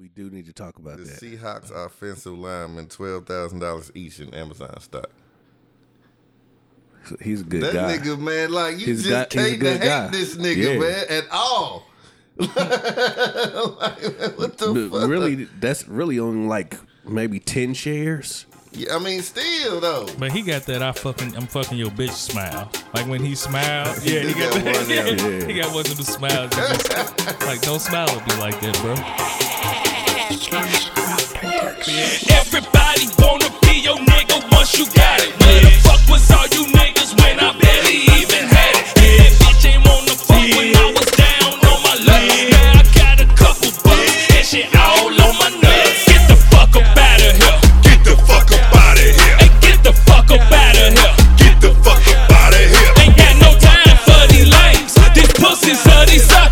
We do need to talk about The that. Seahawks offensive lineman twelve thousand dollars each in Amazon stock. He's a good That guy. nigga, man, like you He's just got- he's a can't good hate guy. this nigga, Yeah. man, at all. like, what the But fuck? really, that's really only like maybe ten shares. Yeah, I mean, still though. But he got that I fucking I'm fucking your bitch smile. Like when he smiled, yeah, he, He got, got that, one of. Yeah. he got one of the smiles. like don't smile at me like that, bro. Everybody wanna be your nigga once you got it. Where the fuck was all you niggas when I barely even had it? Yeah, bitch ain't wanna fuck when I was down on my luck. Now I got a couple bucks and shit all on my nuts. Get the fuck up out of here. Get the fuck up out of here. Get the fuck up out of here. Get the fuck up out of here. Ain't got no time for these lames. These pussies are these suckers.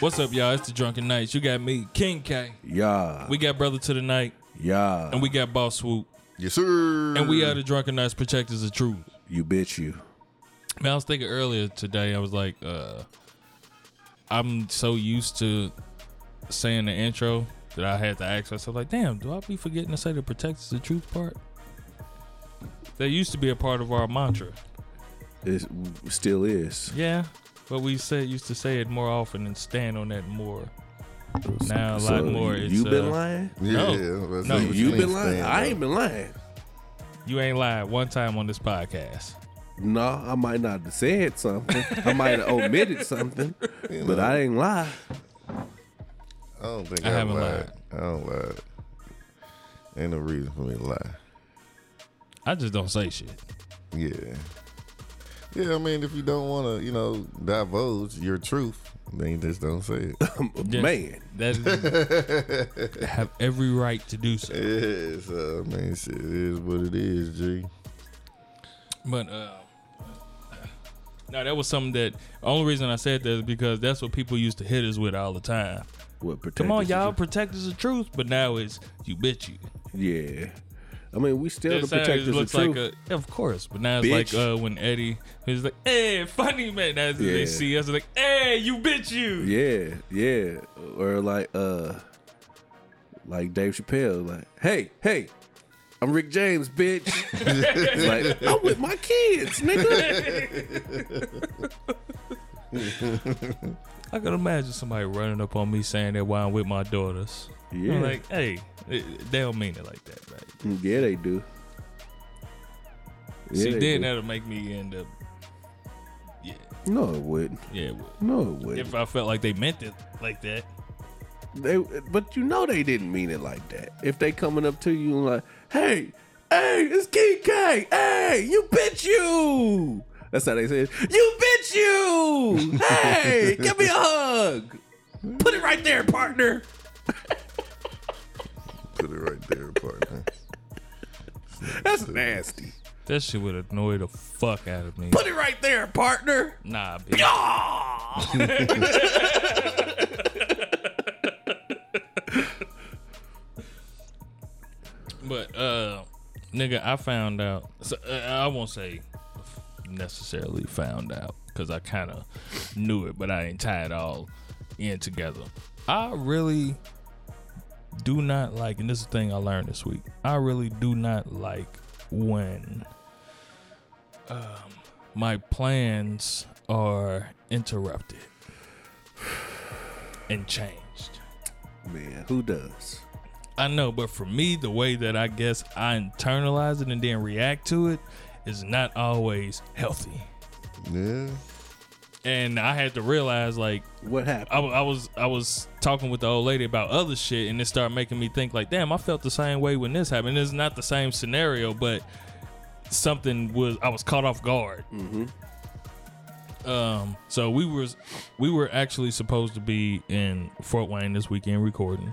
What's up, y'all? It's the Drunken Knights. You got me, King K. Yeah. We got Brother to the Night, yeah. and we got Boss Swoop, Yes, sir. and we are the Drunken Knights Protectors of Truth. you bitch you. Man, I was thinking earlier today. I was like, uh, I'm so used to saying the intro that I had to ask myself, like, damn, do I be forgetting to say the protectors of truth part? That used to be a part of our mantra. It still is. Yeah, but we said used to say it more often and stand on that more. Now a lot more. You, It's, you been uh, lying? yeah, No. I was about to No, say, what You mean been lying? stand I ain't been lying. You ain't lied one time on this podcast. No, I might not have said something. I might have omitted something, but I ain't lie. I don't think I I, haven't lied. lied. I don't lie. Ain't no reason for me to lie. I just don't say shit. Yeah. Yeah, I mean, if you don't want to, you know, divulge your truth, then you just don't say it. Yeah. Man, That is, have every right to do so. yeah, so, I mean, shit, it is what it is, G. But uh no, that was something that the only reason I said that is because that's what people used to hit us with all the time. what protect Come on, y'all, protectors the truth. But now it's you bitch you. Yeah. I mean, we still the protectors it of truth. like a, of course. But now it's Bitch. like uh when Eddie he's like, hey, funny man. as Yeah. they see us like, hey, you bitch you. yeah, yeah. Or like uh like Dave Chappelle, like, hey, hey, I'm Rick James, bitch. Like, I'm with my kids, nigga. I can imagine somebody running up on me saying that while I'm with my daughters. Yeah. I'm like, hey, they don't mean it like that, right? yeah, they do. Yeah, See, then do. that'll make me end up. Yeah, No, it wouldn't. yeah. it would. No, it wouldn't. If I felt like they meant it like that. They, but you know they didn't mean it like that. If they coming up to you and like, hey, hey, it's King K. Hey, you bitch you. That's how they say it. You bitch you. Hey, give me a hug. Put it right there, partner. Put it right there, partner. That's nasty. That shit would annoy the fuck out of me. Put it right there, partner. Nah, bitch. But uh, nigga, I found out. So, uh, I won't say necessarily found out because I kind of knew it, but I ain't tie it all in together. I really do not like, and this is the thing I learned this week. I really do not like when um, my plans are interrupted and changed. Man, who does? I know, but for me, the way that I guess I internalize it and then react to it is not always healthy. Yeah. And I had to realize, like, What happened? I, I was I was talking with the old lady about other shit, and it started making me think, like, damn, I felt the same way when this happened. It's not the same scenario, but something was I was caught off guard. Um, so we was we were actually supposed to be in Fort Wayne this weekend recording,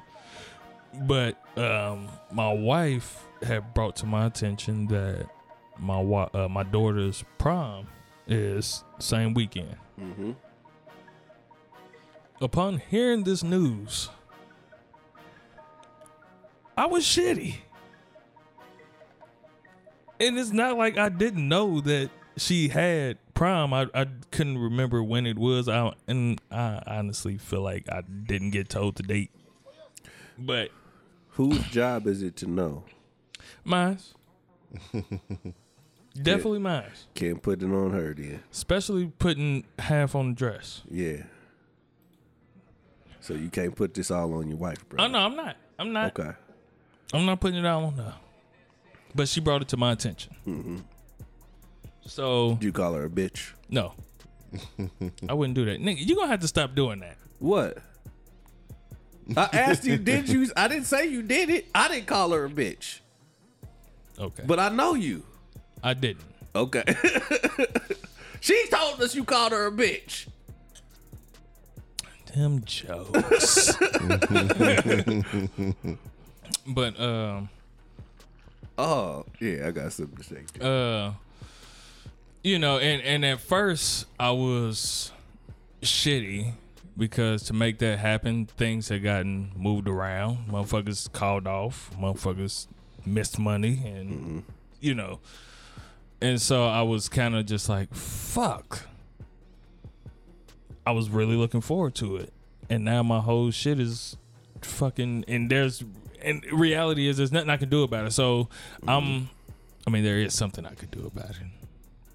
but um, my wife had brought to my attention that my wa- uh, my daughter's prom is same weekend. Mm-hmm. Upon hearing this news, I was shitty. And it's not like I didn't know that she had prom. I, I couldn't remember when it was. I and I honestly feel like I didn't get told the date. But Whose job is it to know? mine's definitely mine's. Can't put it on her then. Especially putting half on the dress. Yeah. So you can't put this all on your wife, bro. Oh no, I'm not. I'm not. Okay. I'm not putting it all on her. But she brought it to my attention. Mm-hmm. So Do you call her a bitch? no, I wouldn't do that, nigga. You gonna have to stop doing that. What? I asked you, did you? I didn't say you did it. I didn't call her a bitch, Okay, but I know you. I didn't. Okay. she told us you called her a bitch. Them jokes. but um, Oh, yeah, I got something to say. uh, you know, and and at first I was shitty because to make that happen, things had gotten moved around. Motherfuckers called off. Motherfuckers missed money, and you know, and so I was kind of just like, fuck. I was really looking forward to it, and now my whole shit is fucking. And there's, and reality is, there's nothing I can do about it. So mm-hmm. I'm, I mean, there is something I could do about it,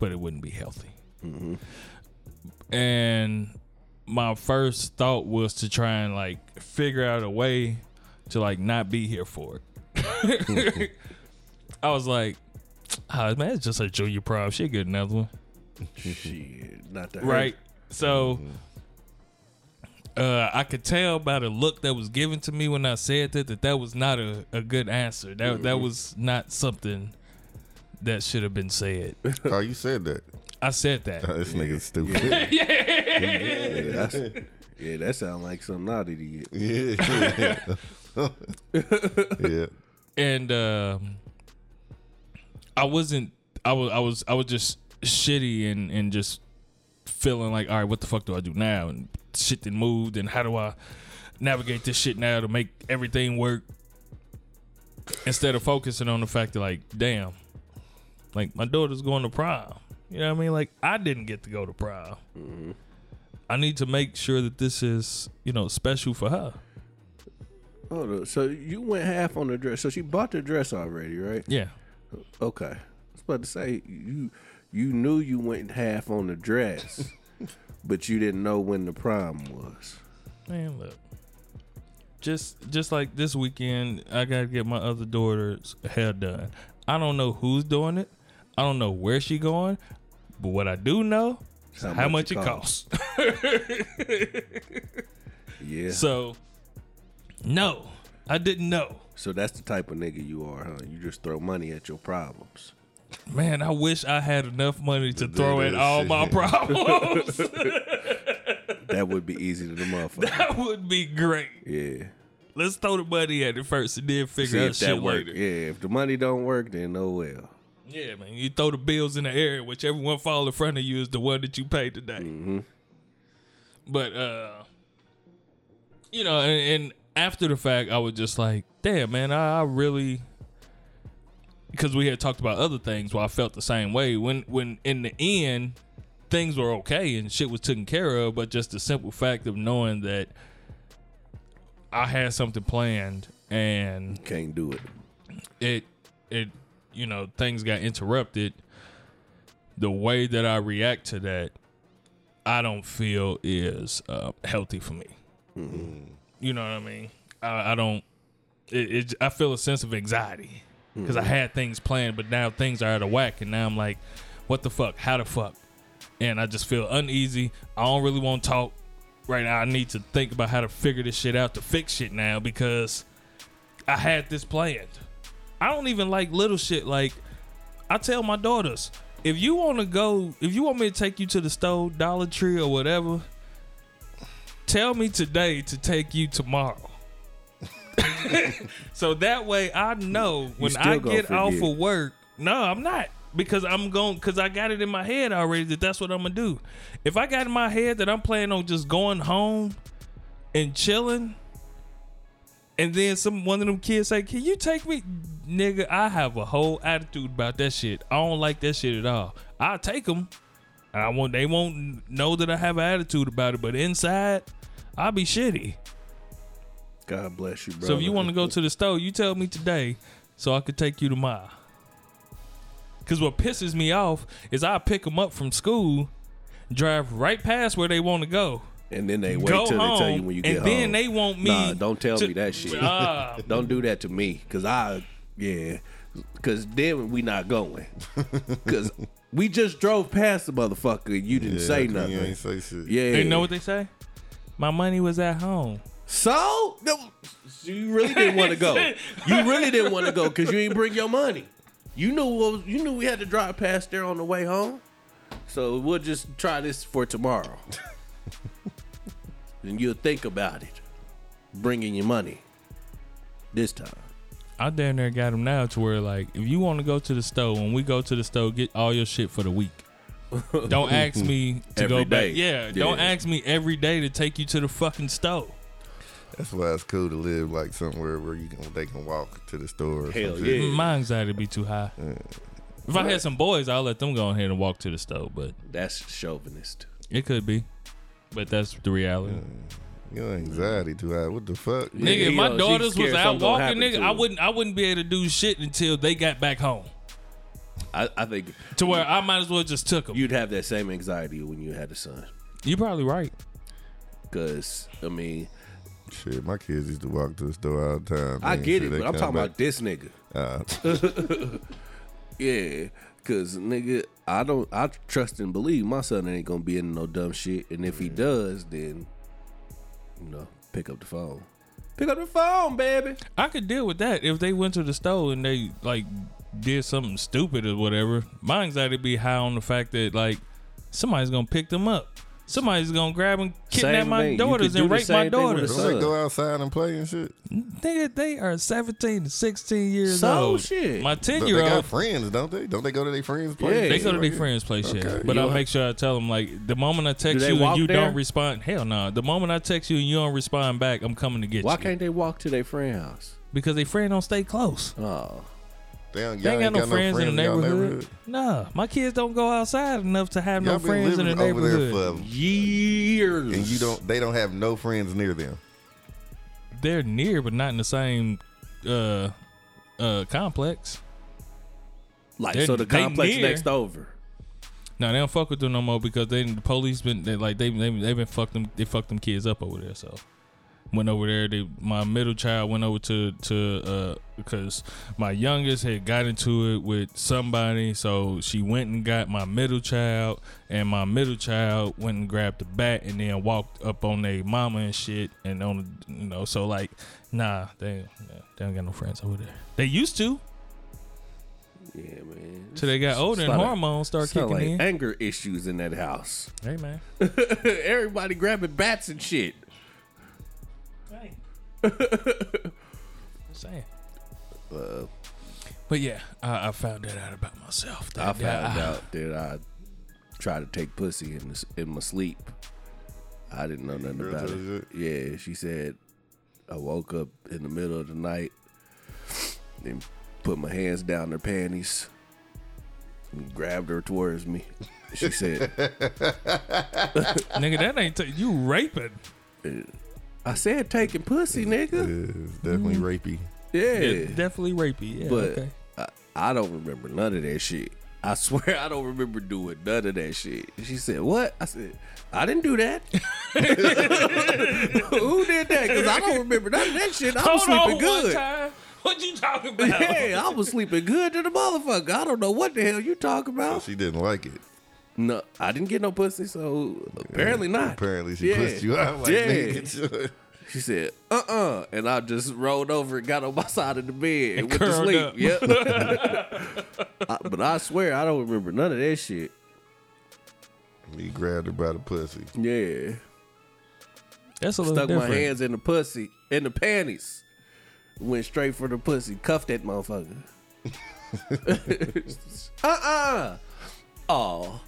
but it wouldn't be healthy. Mm-hmm. And my first thought was to try and like figure out a way to like not be here for it. I was like, ah, man, it's just a junior prom. She get another one Shit, not that right? So uh, I could tell by the look that was given to me when I said that that that was not a, a good answer. That that was not something that should have been said. Oh, you said that. I said that. this nigga's stupid. Yeah, that's, yeah, that sounds like something out of the Yeah. yeah. and um, I wasn't. I was. I was. I was just shitty and and just feeling like, all right, what the fuck do I do now? And shit that moved, and how do I navigate this shit now to make everything work? Instead of focusing on the fact that, like, damn, like my daughter's going to prom. You know what I mean? Like, I didn't get to go to prom. Mm-hmm. I need to make sure that this is, you know, special for her. Hold on. So you went half on the dress. So she bought the dress already, right? Yeah. Okay. I was about to say you you knew you went half on the dress, but you didn't know when the prom was. Man, look. Just just like this weekend, I gotta get my other daughter's hair done. I don't know who's doing it. I don't know where she going. But what I do know is how, much, it costs. Yeah. So, so no, I didn't know. So that's the type of nigga you are, huh? You just throw money at your problems. Man, I wish I had enough money to do throw at all my problems. That would be easy to the motherfucker. that would be great. Yeah. Let's throw the money at it first and then See figure out if shit that work. later. Yeah. If the money don't work, then oh well. Yeah, man. You throw the bills in the air, whichever one fall in front of you is the one that you paid today. But uh you know, and, and after the fact, I was just like, damn, man, I, I really because we had talked about other things where I felt the same way. When when in the end things were okay and shit was taken care of, but just the simple fact of knowing that I had something planned and Can't do it. it it you know things got interrupted the way that i react to that i don't feel is uh, healthy for me you know what i mean? I, I don't it, it i feel a sense of anxiety. Because i mm-hmm. had things planned but now things are out of whack and now i'm like what the fuck? How the fuck? And i just feel uneasy. I don't really want to talk right now. I need to think about how to figure this shit out to fix shit now because I had this planned. I don't even like little shit. Like I tell my daughters, if you want to go, if you want me to take you to the store, Dollar Tree, or whatever, tell me today to take you tomorrow. so that way I know when I get off of work. No, I'm not. Because I'm going because I got it in my head already that that's what I'm gonna do. If I got in my head that I'm planning on just going home and chilling, and then some one of them kids say, "Can you take me, nigga?" I have a whole attitude about that shit. I don't like that shit at all. I'll take them. I won't. They won't know that I have an attitude about it. But inside, I'll be shitty. God bless you, bro. So if you want to go to the store, you tell me today, so I could take you tomorrow. Cause what pisses me off is I pick them up from school, drive right past where they want to go, and then they wait go till home, they tell you when you get and home. then they want me. Nah, don't tell to- me that shit. Ah, don't do that to me, cause I, yeah, cause then we not going, cause we just drove past the motherfucker. and You didn't Yeah, say you nothing. ain't say shit. Yeah, you know what they say? My money was at home. So no, you really didn't want to go. You really didn't want to go because you didn't bring your money. You knew what was, you knew we had to drive past there on the way home. So we'll just try this for tomorrow. and you'll think about it. Bringing your money this time. I damn near got them now to where like if you want to go to the store, when we go to the store, get all your shit for the week. Don't ask me to Every go day. back. Yeah, don't Yeah. ask me every day to take you to the fucking store. That's why it's cool to live like somewhere where you can they can walk to the store. Or Hell some yeah. My anxiety be too high. If I had some boys, I'll let them go ahead and walk to the store, but That's chauvinist. it could be. But that's the reality. Your anxiety too high. What the fuck? Nigga, Yeah, if my yo, she daughters scared was out something gonna walking, happen nigga, to I her. wouldn't I wouldn't be able to do shit until they got back home. I, I think To where I might as well just took them. You, you'd have that same anxiety when you had a son. You're probably right. Because, I mean, Shit, my kids used to walk to the store all the time. I man. get Shit, it, they but I'm come talking back- about this nigga. Uh, Yeah, cause nigga, I don't, I trust and believe my son ain't gonna be in no dumb shit, and if he does, then you know, pick up the phone, pick up the phone, baby. I could deal with that if they went to the store and they like did something stupid or whatever. My anxiety be high on the fact that like somebody's gonna pick them up. Somebody's gonna grab and kidnap Same my thing. Daughters and rape my same thing with daughters. don't they go outside and play and shit? Nigga, they are 17 to 16 years old. So old. shit. My 10 But year they got old, friends, don't they? Don't they go to their friends' place? Yeah. they go to their friends' place, shit. Okay. But You I'll make sure I tell them like the moment I text they you and you there? don't respond, hell no. The moment I text you and you don't respond back, I'm coming to get Why you. Why can't they walk to their friend's house? because they friend don't stay close. Oh, They, don't, They y'all ain't got no friends in the y'all neighborhood. Nah, my kids don't go outside enough to have Y'all no been friends in the living over there neighborhood. for years. and you don't. They don't have no friends near them. They're near, but not in the same uh uh complex. like They're- so the complex near. next over. No, they don't fuck with them no more because they the police been they like they they they been fucked them they fucked them kids up over there. So went over there. They my middle child went over to to uh because my youngest had got into it with somebody, so she went and got my middle child, and my middle child went and grabbed the bat and then walked up on their mama and shit, and on you know so like nah they they don't got no friends over there. They used to Yeah, man. till they got older and hormones start kicking like in. anger issues in that house. Hey man. Everybody grabbing bats and shit. Hey. saying. Uh, But yeah, I, I found that out about myself. I found that- out that I tried to take pussy in this, in my sleep. I didn't know nothing about told it. Yeah, she said I woke up in the middle of the night and put my hands down her panties and grabbed her towards me. She said, nigga, that ain't t- you raping. "I said taking pussy, nigga." Yeah, it's definitely mm-hmm. rapey. Yeah, Yeah, definitely rapey. Yeah, but okay. I, I don't remember none of that shit. I swear I don't remember doing none of that shit. She said, "What?" I said, "I didn't do that." Who did that? Because I don't remember none of that shit. I was Hold on sleeping one good. time. What you talking about? Yeah, I was sleeping good to the motherfucker. I don't know what the hell you talking about. She didn't like it. No, I didn't get no pussy, so apparently not. Apparently, she Yeah. pushed you out. Like, Yeah. She said, "Uh, uh and I just rolled over and got on my side of the bed and, went to sleep. up. Yep. I- but I swear I don't remember none of that shit. he grabbed her by the pussy. Yeah, That's a little stuck different. my hands in the pussy, in the panties, went straight for the pussy, cuffed that motherfucker. uh uh Oh.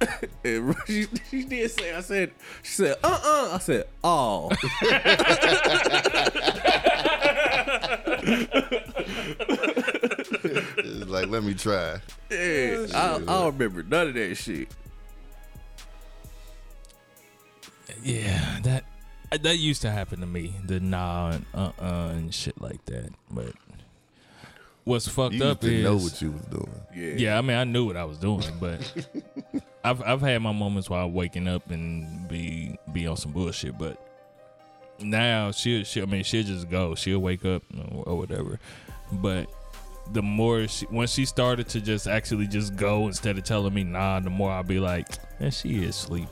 And she, she did say, I said, she said, uh uh I said, oh. It's like, let me try. Yeah, I, I don't remember none of that shit. Yeah, that that used to happen to me. The nah and uh uh and shit like that. But what's fucked You up used to is know what you was doing. Yeah. yeah. I mean, I knew what I was doing, but I've I've had my moments while waking up and be be on some bullshit. But now she she I mean she'll just go. She'll wake up or, or whatever. But the more she, when she started to just actually just go instead of telling me nah, the more I'll be like, man, she is asleep.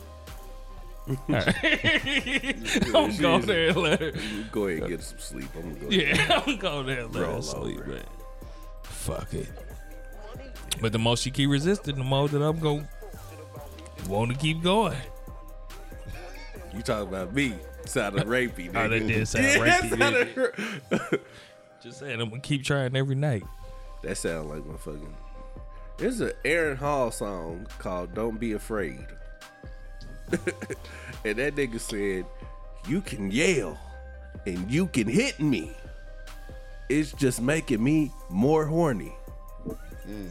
Alright. I'm going there and let her. Go ahead and get some sleep. I'm gonna go. Yeah, I'm going there and let her sleep, over. Fuck it. But the more she keep resisting, the more that I'm going to want to keep going. You talking about me? Sounded rapey. Oh, that nigga. did sound Yeah, rapey, that didn't sounded- Just saying, I'm going to keep trying every night. That sound like my fucking. There's an Aaron Hall song called "Don't Be Afraid," and that nigga said, "You can yell, and you can hit me. It's just making me more horny." Mm.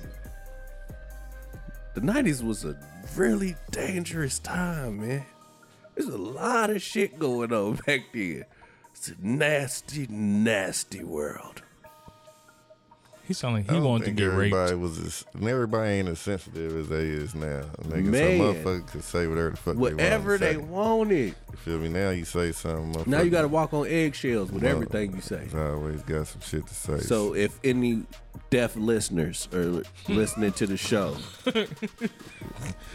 The '90s was a really dangerous time, man. There's a lot of shit going on back then. It's a nasty, nasty world. He sound like he don't wanted to think get everybody raped. was as, everybody ain't as sensitive as they is now. Nigga, Man. some motherfucker could say whatever the fuck they want. Whatever they they wanted. You feel me? Now you say something. Now you got to walk on eggshells with everything you say. Always got some shit to say. So if any deaf listeners are listening to the show, I coming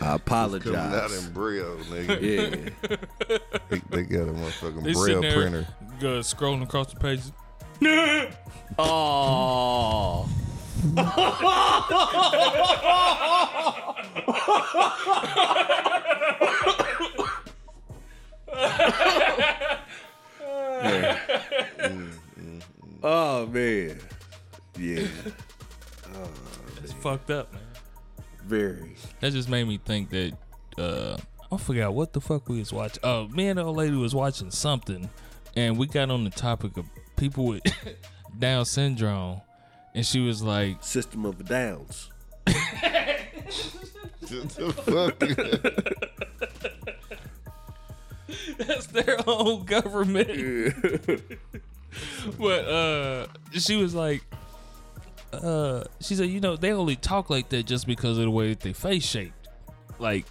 out apologize. in Braille, nigga. Yeah, they, they got a motherfucking They Braille sitting there printer. go scrolling across the pages. oh, oh man, yeah, It's fucked up, man. very. That just made me think that uh I forgot what the fuck we was watching. Oh, me and the old lady was watching something, and we got on the topic of people with Down syndrome, and she was like, System of Downs. the fuck? "That's their own government." but uh, she was like, uh, she said, you know, they only talk like that just because of the way that they face shaped. Like,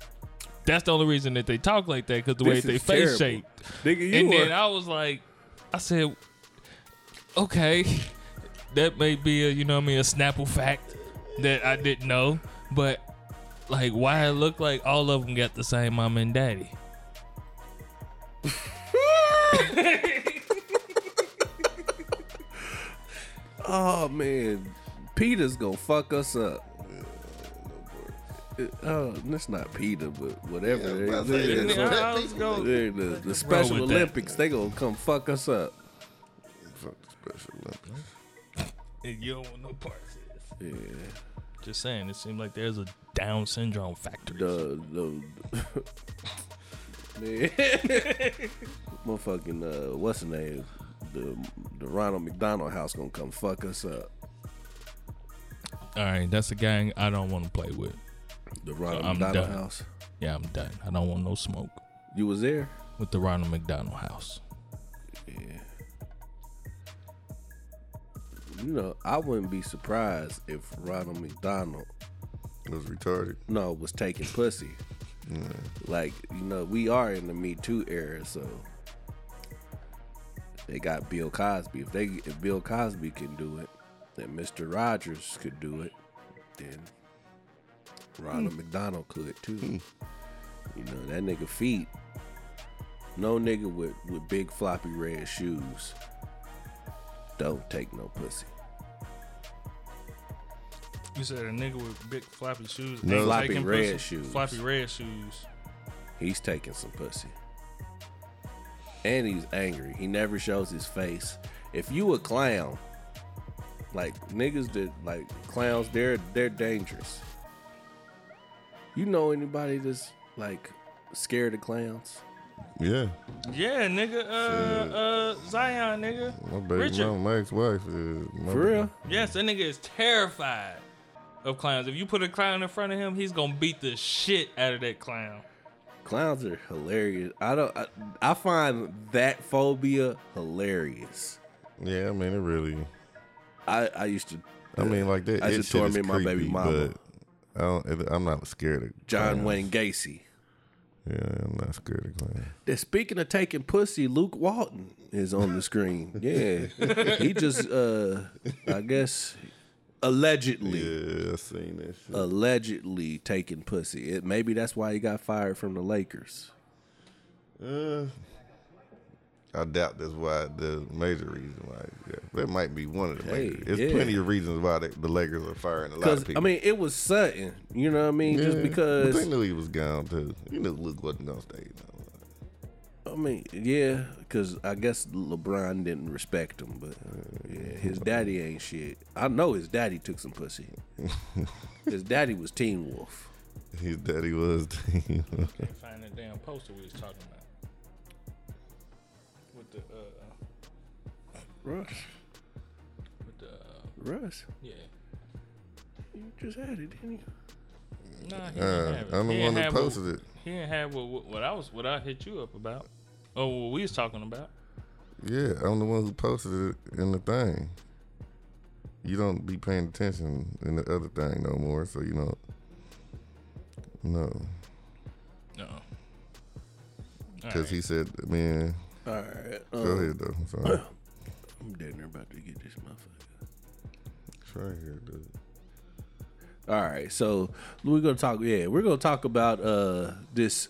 that's the only reason that they talk like that because the way This that they face terrible. shaped. Nigga, you and are, then I was like, I said, okay, that may be a you know what I mean a Snapple fact that I didn't know, but like why it looked like all of them got the same mom and daddy. Oh man, Peter's gonna fuck us up. Uh, Oh, that's not Peter, but whatever. Yeah, it I'm about is. to say, It's- that's I what- was going- they're the, the Special with that. Olympics, they gonna come fuck us up. Special Olympics. And you don't want no parts. Yeah, Just saying, it seemed like there's a Down syndrome factory. the the man, motherfucking uh, what's the name? The the Ronald McDonald House gonna come fuck us up. All right, that's a gang I don't want to play with. The Ronald I'm McDonald done. House. Yeah, I'm done. I don't want no smoke You was there? with the Ronald McDonald House. Yeah. You know, I wouldn't be surprised if Ronald McDonald It was retarded. no was taking pussy. Like you know, we are in the Me Too era, so they got Bill Cosby. If they if Bill Cosby can do it, then Mister Rogers could do it, then Ronald hmm. McDonald could too. Hmm. You know that nigga feet. No nigga with with big floppy red shoes. Don't take no pussy. You said a nigga with big floppy shoes. No. ain't Floppy taking red pussy? shoes. Floppy red shoes. He's taking some pussy. And he's angry. He never shows his face. If you a clown, like niggas that like clowns, they're they're dangerous. You know anybody that's like scared of clowns? Yeah, Yeah, nigga. Uh, uh, Zion, nigga. my baby Richard. mama, my ex-wife is my For real? Yes, that nigga is terrified of clowns. If you put a clown in front of him, he's gonna beat the shit out of that clown. Clowns are hilarious. I don't. I, I find that phobia hilarious. Yeah, I mean it really. I I used to. I mean like that. I it just shit is torment my baby creepy, mama. But I don't. I'm not scared of John clowns. Wayne Gacy. Yeah, I'm not scared of clowns. That speaking of taking pussy, Luke Walton is on the screen. Yeah, he just uh, I guess allegedly, Yeah, I seen that shit. allegedly taking pussy. It, maybe that's why he got fired from the Lakers. Uh, I doubt that's why the major reason why. Yeah, that might be one of the Hey, major. There's yeah. plenty of reasons why the, the Lakers are firing a lot of I mean, it was sudden. You know what I mean? Just because. but they knew he was gone too. You knew Luke wasn't gonna stay. No. I mean, yeah, because I guess LeBron didn't respect him, but uh, yeah, his daddy ain't shit. I know his daddy took some pussy. his daddy was Teen Wolf. His daddy was. Can't find that damn poster we was talking about. With the uh, Russ, with the uh, Russ, yeah. you just had it, didn't you? Nah, he uh, didn't have it. I'm the He one that have what- posted it. He didn't have what, what, what I was what I hit you up about. Oh, what we was talking about. Yeah, I'm the one who posted it in the thing. You don't be paying attention in the other thing no more, so you don't. No, No. because he said, "Man, All right. go Um, ahead though." I'm sorry. I'm dead near about to get this motherfucker. It's right here, dude. All right, so we're gonna talk. Yeah, we're gonna talk about uh this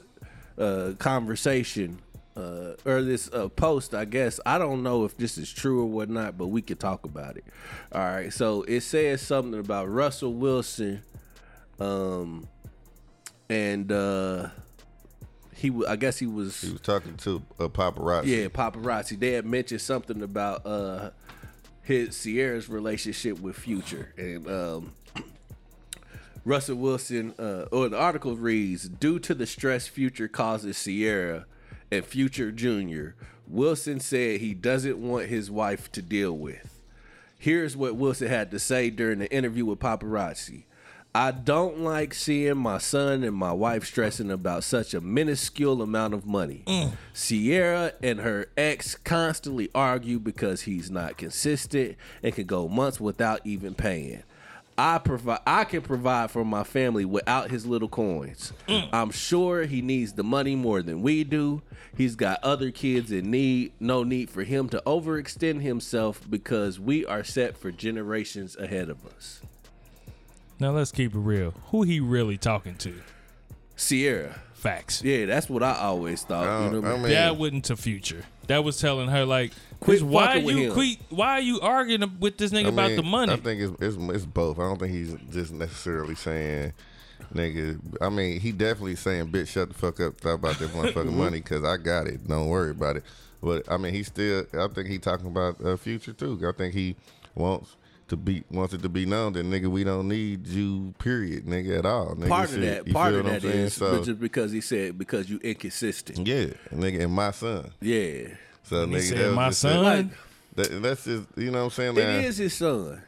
uh conversation uh or this uh post. I guess I don't know if this is true or whatnot, but we could talk about it. All right, so it says something about Russell Wilson, um, and uh he wa- I guess he was He was talking to a paparazzi. yeah, paparazzi. They had mentioned something about uh his Ciara's relationship with Future, and um Russell Wilson, uh, or the article reads, due to the stress Future causes Ciara and Future Jr., Wilson said he doesn't want his wife to deal with. Here's what Wilson had to say during the interview with paparazzi. I don't like seeing my son and my wife stressing about such a minuscule amount of money. Mm. Ciara and her ex constantly argue because he's not consistent and can go months without even paying. I provide I can provide for my family without his little coins. Mm. I'm sure he needs the money more than we do. He's got other kids in need. No need for him to overextend himself because we are set for generations ahead of us. Now let's keep it real. Who he really talking to? Ciara. Facts. Yeah, that's what I always thought. I you oh, know I I mean? mean- That wasn't to future. That was telling her like, Quit why fucking with you him." quit, why are you arguing with this nigga I about mean, the money? I think it's, it's it's both. I don't think he's just necessarily saying, "Nigga." I mean, he definitely saying, "Bitch, shut the fuck up talk about this motherfucking money because I got it. Don't worry about it." But I mean, he still. I think he talking about uh, future too. I think he wants to be wants it to be known that nigga, we don't need you. Period, nigga, at all. Nigga, part of shit. that, part of what I'm that saying? is so. just because he said because you inconsistent. yeah, nigga, and my son. Yeah, So he nigga, said, "My son." like That, that's just you know what I'm saying. it Now, is his son,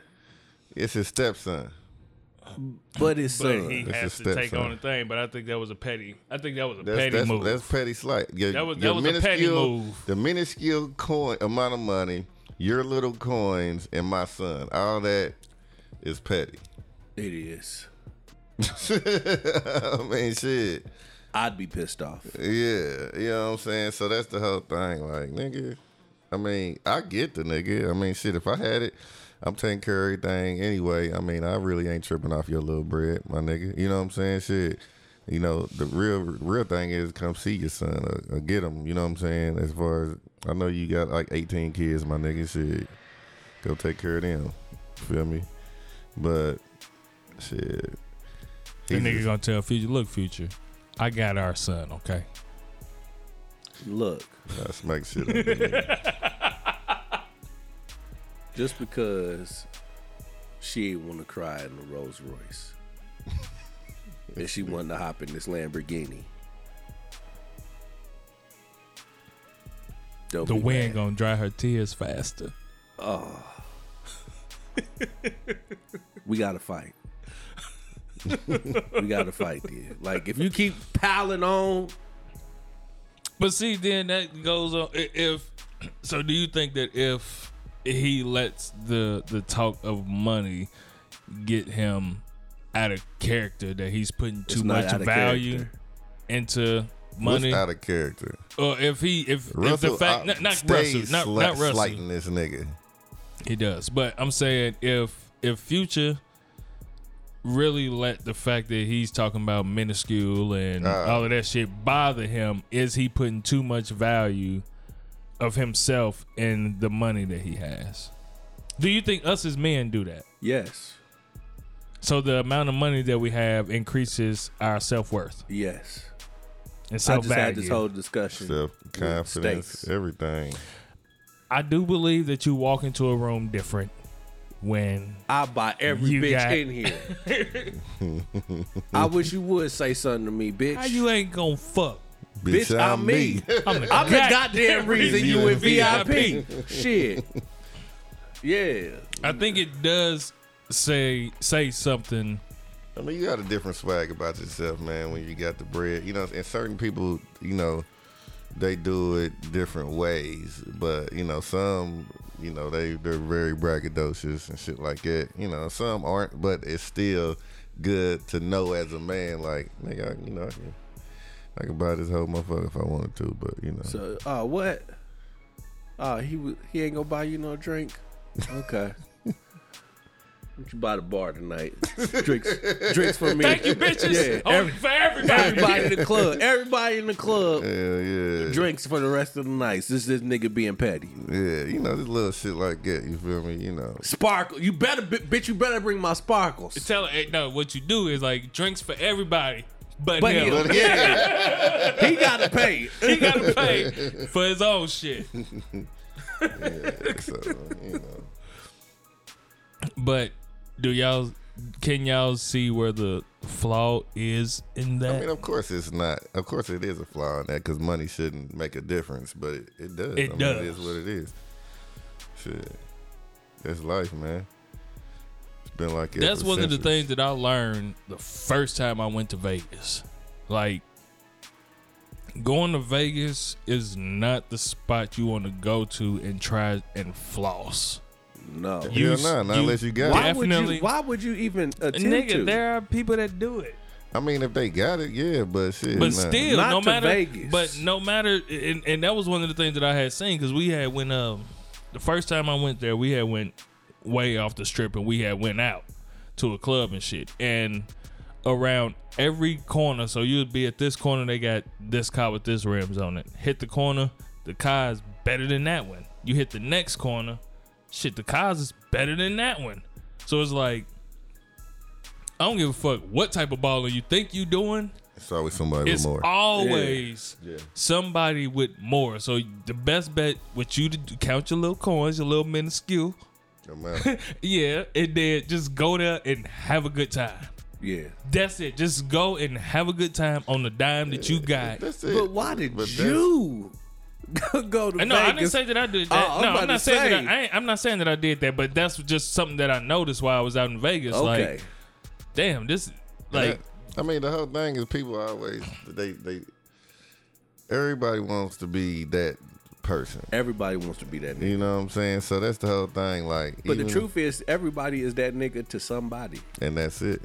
It's his stepson. but his but son. he It's has a to take stepson. on the thing. But I think that was a petty. I think that was a That's, petty that's, move. that's petty slight. Your, That was- that was a petty minuscule- move. The minuscule coin amount of money, your little coins, and my son. All that is petty. it is. I mean, shit. I'd be pissed off. Yeah, you know what I'm saying. So that's the whole thing. Like, nigga. I mean, I get the nigga. I mean, shit. If I had it, I'm taking care of everything anyway. I mean, I really ain't tripping off your little bread, my nigga. You know what I'm saying? Shit. You know, the real real thing is come see your son or, or get him. You know what I'm saying? As far as I know, you got like 18 kids, my nigga. Shit, go take care of them. Feel me? But shit, the he nigga just- gonna tell future, look, future, I got our son. Okay. Look, I smack shit. Up, nigga. just because she didn't want to cry in the Rolls Royce, and she wanted to hop in this Lamborghini, Don't The wind mad. gonna dry her tears faster. Oh. we gotta fight. we gotta fight, dude. Like if you keep piling on, But see, then that goes on. If so, do you think that if he lets the the talk of money get him out of character, that he's putting too much value character. into What's money, out of character? or if he if, if the fact uh, not, not stays Russell, not, sli- not Russell, slighting this nigga. he does. But I'm saying if if Future really let the fact that he's talking about minuscule and Uh. all of that shit bother him, is he putting too much value of himself in the money that he has? Do you think us as men do that? yes, So the amount of money that we have increases our self worth yes. And I self just had this value. whole discussion. Self confidence, everything. I do believe that you walk into a room different when I buy every bitch got- in here. I wish you would say something to me, bitch. how you ain't gonna fuck. bitch, I'm me. I'm the, I'm the goddamn reason you in VIP. VIP. Shit. Yeah. I think it does say say something. I mean, you got a different swag about yourself, man, when you got the bread. You know, and certain people, you know, they do it different ways. But, you know, some, you know, they, they're very braggadocious and shit like that. You know, some aren't, but it's still good to know as a man, like, nigga, you know, I can, I can buy this whole motherfucker if I wanted to, but, you know. So, uh, what? Uh, he he ain't gonna buy you no drink. Okay. What you buy the bar tonight? drinks, drinks for me. Thank you, bitches. Yeah, every- for everybody. everybody in the club. Everybody in the club. Hell yeah. Drinks for the rest of the night. This is this nigga being petty. Yeah, you know, this little shit like that, you feel me? You know. Sparkle. You better, bitch. You better bring my sparkles. Tell her, no. What you do is like drinks for everybody, but, But him. him. Yeah. he gotta pay. he gotta pay for his own shit. yeah, So, you know. But do y'all? Can y'all see where the flaw is in that? I mean, of course it's not. Of course it is a flaw in that because money shouldn't make a difference, but it, it does. It I mean, does. It is what it is. Shit, that's life, man. It's been like it That's one of the things that I learned the first time I went to Vegas. Like going to Vegas is not the spot you want to go to and try and floss. No. You- Hell nah, not you- unless you got Why it. would Definitely. you? Why would you even attempt Nigga, to? there are people that do it. I mean, if they got it, yeah, but shit. But nah. still, Not no to matter. Vegas. But no matter, and, and that was one of the things that I had seen because we had when um the first time I went there, we had went way off the strip and we had went out to a club and shit, and around every corner. So you'd be at this corner, they got this car with this rims on it. Hit the corner, the car is better than that one. You hit the next corner, shit, the cause is better than that one. So it's like. I don't give a fuck what type of baller you think you doing it's always somebody it's with more. always somebody with more. So the best bet with you to do, count your little coins, your little minuscule. Yeah, and then just go there and have a good time. yeah. That's it. Just go and have a good time on the dime that you got. That's it. But why did But that's- you go to no, Vegas? I didn't say that I did Oh, that. I'm no, I'm not saying that say. I, I ain't, I'm not saying that I did that, but that's just something that I noticed while I was out in Vegas. Okay. Like, damn, this like I mean, the whole thing is people always they they. Everybody wants to be that person. Everybody wants to be that nigga. You know what I'm saying? So that's the whole thing. Like, But the truth is, everybody is that nigga to somebody. and that's it.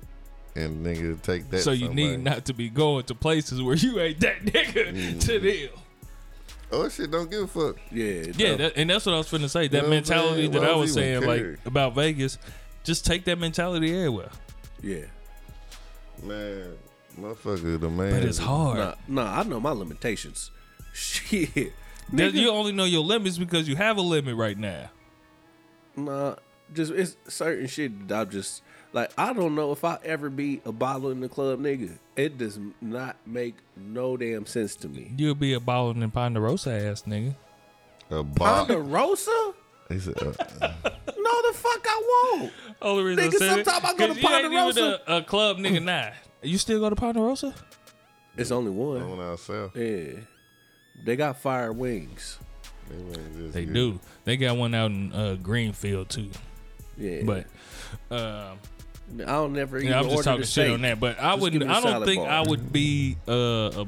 And nigga take that. so you somebody. need not to be going to places where you ain't that nigga Mm-hmm. to them. Oh shit! Don't give a fuck. Yeah. Yeah, that, and that's what I was finna say. That know mentality saying? that Why I would was you even saying, like about Vegas, just take that mentality everywhere. yeah. Man, motherfucker, the man. But it's hard. Nah, nah, I know my limitations. Shit. That Nigga, you only know your limits because you have a limit right now. Nah, just it's certain shit that I just like. I don't know if I ever be a bottle in the club, nigga. It does not make no damn sense to me. You'll be a baller in Ponderosa ass nigga. a bop. Ponderosa? He said, uh, No, the fuck I won't. Only reason Nigga, sometime I go to you ain't even Ponderosa. a, a club nigga now. You still go to Ponderosa? It's only one. on ourselves. Yeah, they got fire wings. just They good. do. They got one out in uh, Greenfield too. Yeah, But uh, I don't never yeah, I'm just talking shit steak. on that. But I Just would. give me a I don't think bar. I would be uh, a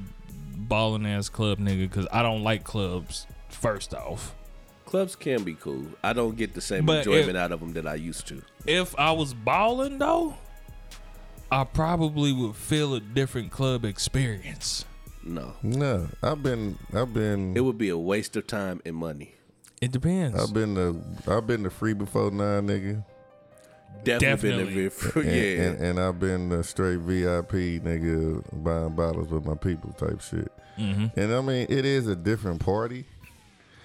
balling ass club nigga because I don't like clubs. First off, Clubs can be cool. I don't get the same But enjoyment if- out of them that I used to. if I was balling though, I probably would feel a different club experience. No, No, I've been, I've been, it would be a waste of time and money. It depends. I've been to, I've been to free before nine, nigga. Definitely, Definitely. been a. And, yeah. and, and I've been a straight VIP nigga buying bottles with my people type shit. Mm-hmm. And I mean, it is a different party,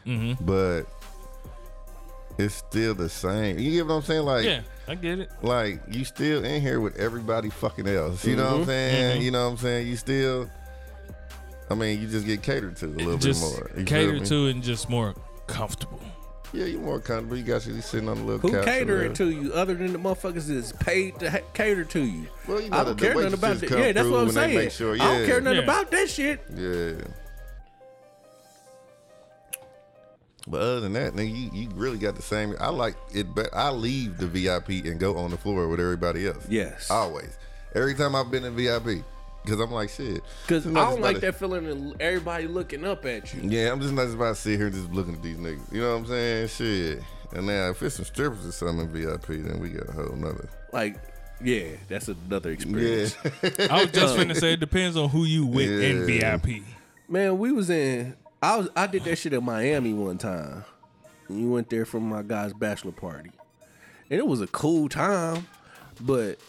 Mm-hmm. but it's still the same. You get what I'm saying? Like, yeah, I get it. like you still in here with everybody fucking else. You know Mm-hmm. what I'm saying? Mhm. You know what I'm saying? You still. I mean, you just get catered to a little Just bit more. You feel to and just more comfortable. Yeah, you're more comfortable. You got you sitting on a little Who couch. or catering to you other than the motherfuckers that's paid to ha- cater to you? Well, you know, I don't the care nothing about that. Yeah, that's what I'm saying. make sure- I don't care nothing Yeah. about that shit. Yeah. But other than that, nigga, you, you really got the same. I like it, but I leave the VIP and go on the floor with everybody else. Yes. always. Every time I've been in VIP, because I'm like shit. Because I don't like about to- that feeling of everybody looking up at you. Yeah, I'm just not just about to sit here just looking at these niggas. You know what I'm saying? Shit. And now if it's some strippers or something in VIP, then we got a whole nother. Like, yeah, that's another experience. Yeah. experience. I was just finna say it depends on who you with in VIP. Man, we was in. I was. I did that shit in Miami one time. And you went there for my guy's bachelor party, and it was a cool time. But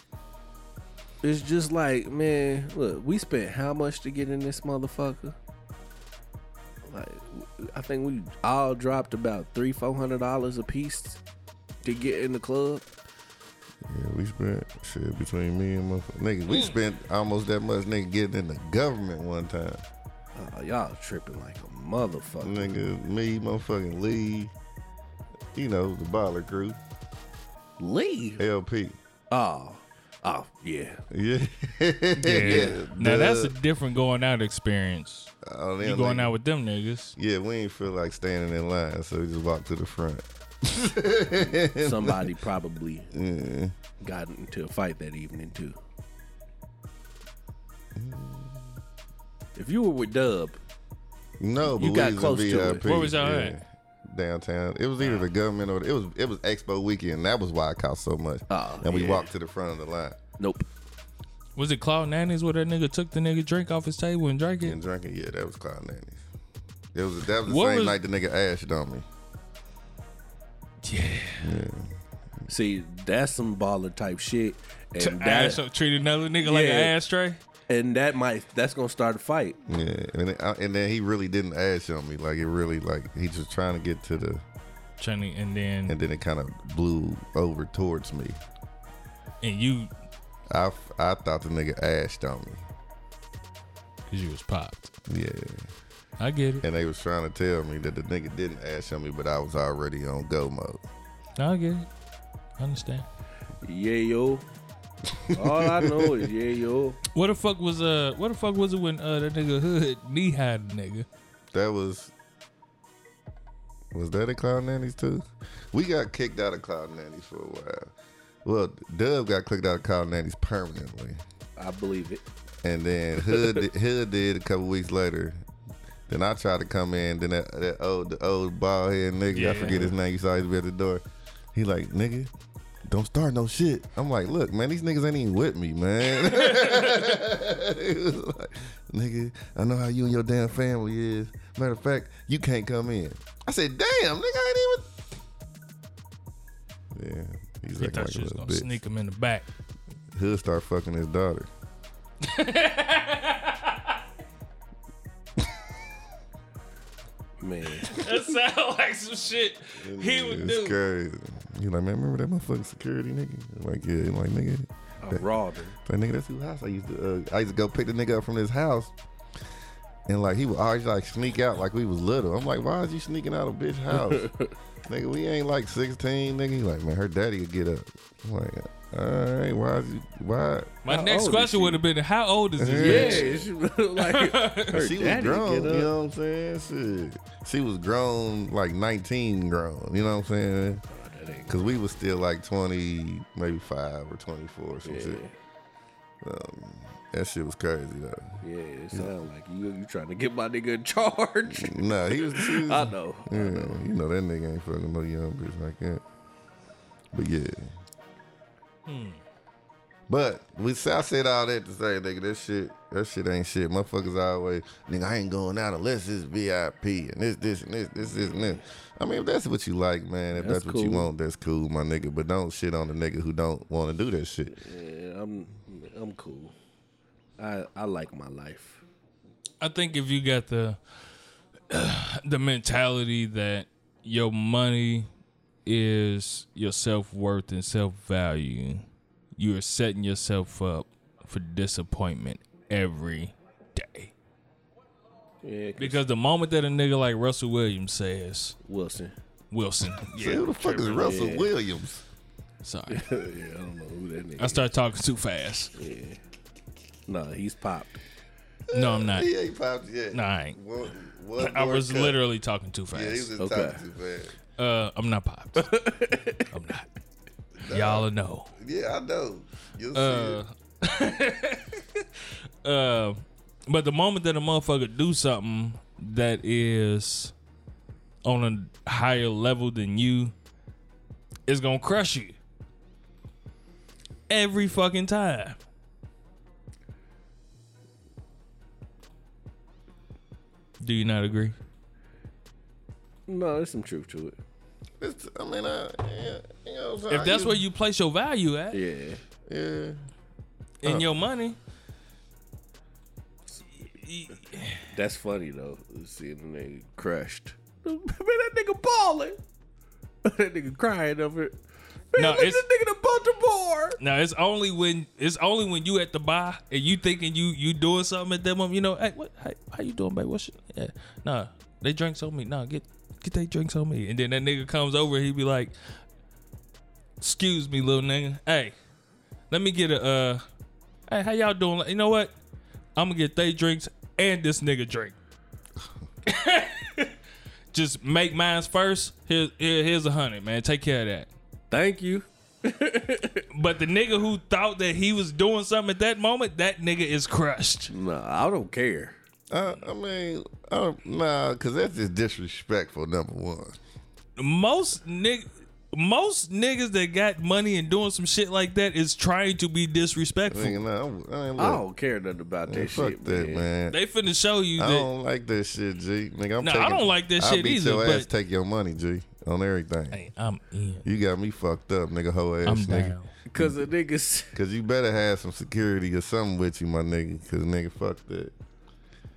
it's just like, man, look, we spent how much to get in this motherfucker? Like, I think we all dropped about three, four hundred dollars a piece to get in the club. Yeah, we spent shit between me and my niggas. We mm. spent almost that much nigga getting in the government one time. Oh, y'all tripping like a motherfucker. Nigga, me, motherfucking Lee, you know, the baller crew, Lee? LP. Oh, oh yeah. Yeah. Yeah. Now that's a different going out experience. Oh, You them going niggas- out with them niggas. Yeah, we ain't feel like standing in line, so we just walked to the front. Somebody probably Yeah. got into a fight that evening too. If you were with Dub, No, but You got close to it. VIP. Where was y'all at? Downtown. It was either the government or it was it was Expo weekend. That was why it cost so much. Oh, and we yeah. walked to the front of the line nope. Was it Claude Nannies where that nigga took the nigga drink off his table and drank it? and drinking. Yeah, that was Cloud Nannies. It was that was the What same was- night the nigga ashed on me. Yeah. See, that's some baller type shit, To and ass, that treat another nigga like an Yeah. ashtray. And that might that's gonna start a fight. Yeah, and then, I- and then he really didn't ash on me. Like it really like he just trying to get to the, Trying to, and then and then it kind of blew over towards me. and you I I thought the nigga ashed on me. because you was popped. Yeah, I get it. and they was trying to tell me that the nigga didn't ash on me, but I was already on go mode. I get it. I understand. Yeah, yo. All I know is yeah, yo. What the fuck was uh? What the fuck was it when uh that nigga hood knee had the nigga? That was. Was that at Cloud Nannies too? We got kicked out of Cloud Nannies for a while. Well, Dub got kicked out of Cloud Nannies permanently, I believe it. and then Hood Hood did a couple weeks later. Then I tried to come in. Then that, that old the old bald head nigga, I forget his name. You saw him at the door. He like nigga, don't start no shit. I'm like, look, man, these niggas ain't even with me, man. Like, nigga, I know how you and your damn family is. Matter of fact, you can't come in. I said, damn, nigga, I ain't even. Yeah, he's He acting thought like a you was little gonna bitch. sneak him in the back. He'll start fucking his daughter. Man. That sound like some shit he would it's do. crazy. He like, man, remember that motherfucking security nigga? I'm like, yeah, I'm like, nigga, A rawder. Like nigga, that's who house I used to. Uh, I used to go pick the nigga up from his house, and like he would always like sneak out like we was little. I'm like, why is you sneaking out of bitch house? nigga, we ain't like 16, nigga. He like, man, her daddy would get up. I'm like, all right, why is you, why? My How next question would have been, how old is this Yeah, bitch? she like her she was daddy grown, get you know what I'm saying? Shit. She was grown, like 19 grown, you know what I'm saying? That ain't Because we was still like 20, maybe 5 or 24 or some Yeah, shit. That shit was crazy, though. yeah. It sound like you you trying to get my nigga in charge. Nah, he was, he was I know. Yeah, you know that nigga ain't fucking no young bitch like that. But yeah. Hmm. But we I said all that to say, nigga, that shit, that shit ain't shit. Motherfuckers always, nigga, I ain't going out unless it's VIP and this, this, and this, this, this, and this. I mean, if that's what you like, man, if that's, That's what you want, that's cool, my nigga. But don't shit on the nigga who don't want to do that shit. Yeah, I'm I'm cool. I I like my life. I think if you got the the mentality that your money is your self worth and self value, you are setting yourself up for disappointment every day. Yeah, 'cause Because the moment that a nigga like Russell Williams says, Wilson. Wilson, Say, who the fuck is Russell Yeah. Williams? sorry, yeah, I don't know who that nigga. I started talking too fast. is. Nah, he's popped. No, I'm not. He ain't popped yet. No, I ain't. One- one I was cut. literally talking too fast. Yeah, he was Okay. talking too fast. Uh, I'm not popped. I'm not. Y'all will know. Yeah, I know. You'll Uh, see it. Uh, but the moment that a motherfucker do something that is on a higher level than you, it's gonna crush you every fucking time. Do you not agree? No, there's some truth to it. It's, I mean, I, yeah, you know what I'm saying? If that's where you place your value at Yeah. Yeah. in your money, That's funny though. Seeing the nigga crushed. Man, that nigga balling. that nigga crying over it. Man, No, look at it's- this nigga the Baltimore. Now it's only when it's only when you at the bar and you thinking you you doing something at that moment. You know, hey, what? Hey, how you doing, babe? What's your, yeah? Nah, they drinks on me. Nah, get get they drinks on me. And then that nigga comes over. He be like, "Excuse me, little nigga. Hey, let me get a. uh Hey, how y'all doing? You know what? I'm gonna get they drinks and this nigga drink. Just make mines first. Here, here, here's a hundred, man. Take care of that. Thank you. But the nigga who thought that he was doing something at that moment, that nigga is crushed. Nah, I don't care. Uh, I mean, I don't, nah, because that's just disrespectful, number one. Most nig- most niggas that got money and doing some shit like that is trying to be disrespectful. Nigga, nah, I'm- I, ain't I don't care nothing about man, that fuck shit, that, man. man. They finna show you I that. don't like that shit, G. Nigga, I'm Nah, I don't like that I'll shit beat either, your but- ass, take your money, G, on everything. Hey, I'm in. You got me fucked up, nigga, hoe ass I'm nigga. down. Cause the niggas, Cause you better have some security or something with you, my nigga. Cause nigga, fuck that.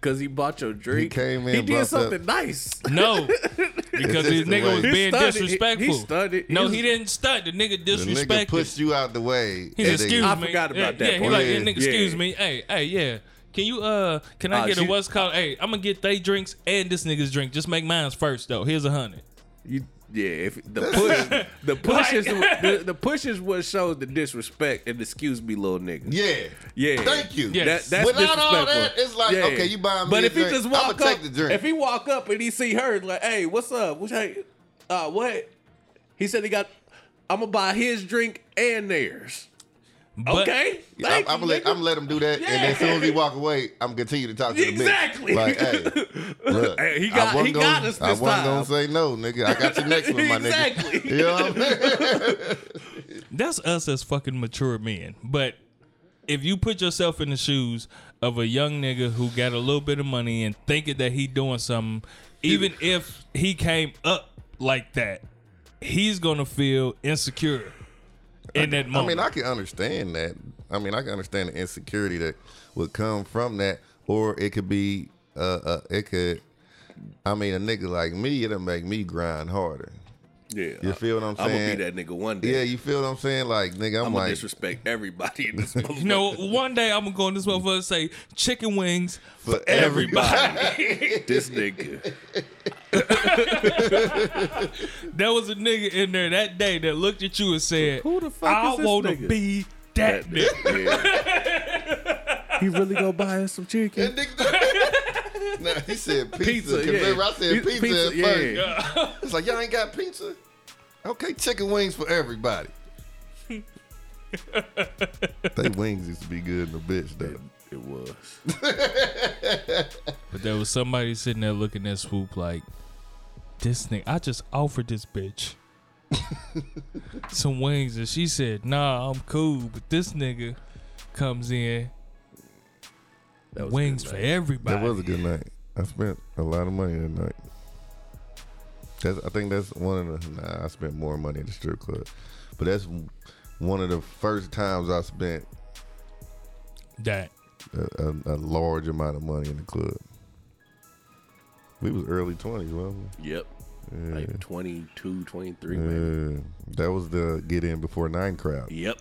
Cause he bought your drink. came in, He did something up. nice. No, because just this nigga was He being stunted. He- disrespectful. he stunted. He No, was- he didn't stunt. The nigga The nigga pushed you out the way. He said, and then- "Excuse I me." forgot about yeah, that Yeah, he like, Yeah. yeah, nigga, excuse Yeah. me. Hey, hey, yeah. Can you uh can I Uh, get she- a what's called? Hey, I'm gonna get they drinks and this nigga's drink. Just make mine first though. Here's a hundred. You, yeah, if the push, the push is the, the push is what shows the disrespect and excuse me, little nigga. Yeah. Yeah. Thank you. Yeah. That, that's Without all disrespectful. that, it's like, okay, you buying me But a if he drink, just I'ma walk take up, the drink. if he walk up and he see her, like, hey, what's up? What's hey, uh, what? He said he got. I'm gonna buy his drink and theirs. But, okay, Yeah, I'm, I'm, gonna let. I'm gonna let him do that, and then as soon as he walk away, I'm gonna continue to talk to the bitch. Exactly. Like, hey, look, Hey, he I got- wasn't he gonna, got us I this wasn't time. gonna say no, nigga. I got your next one, my Exactly. nigga. You know what I'm saying? That's us as fucking mature men. But if you put yourself in the shoes of a young nigga who got a little bit of money and thinking that he doing something, even if he came up like that, he's gonna feel insecure in that I mean, I can understand that. I mean, I can understand the insecurity that would come from that, or it could be, uh, uh it could. I mean, a nigga like me, it'll make me grind harder. Yeah, You feel what I'm saying? I'm gonna be that nigga one day. Yeah, you feel what I'm saying? Like, nigga, I'm, I'm gonna like, disrespect everybody in this motherfucker. you know, one day I'm gonna go in this motherfucker and say chicken wings for everybody. this nigga. There was a nigga in there that day that looked at you and said, Who the fuck I is this want to nigga?" be that nigga. Yeah. he really go buy us some chicken. That nah, he said pizza. Pizza, 'cause yeah. remember I said pizza, pizza, at yeah. first. It's like y'all ain't got pizza. Okay, chicken wings for everybody. they wings used to be good in the bitch though. It was. But there was somebody sitting there looking at Swoop like, this nigga, I just offered this bitch some wings. And she said, nah, I'm cool. But this nigga comes in, That was wings for everybody. That was a good night. I spent a lot of money that night. That's, I think that's one of the. Nah, I spent more money at the strip club, but that's one of the first times I spent that. a, a, a large amount of money in the club. We was early twenties, wasn't we? Yep. we? Like 22, 23, maybe. Yeah. that was the get in before nine crowd. Yep.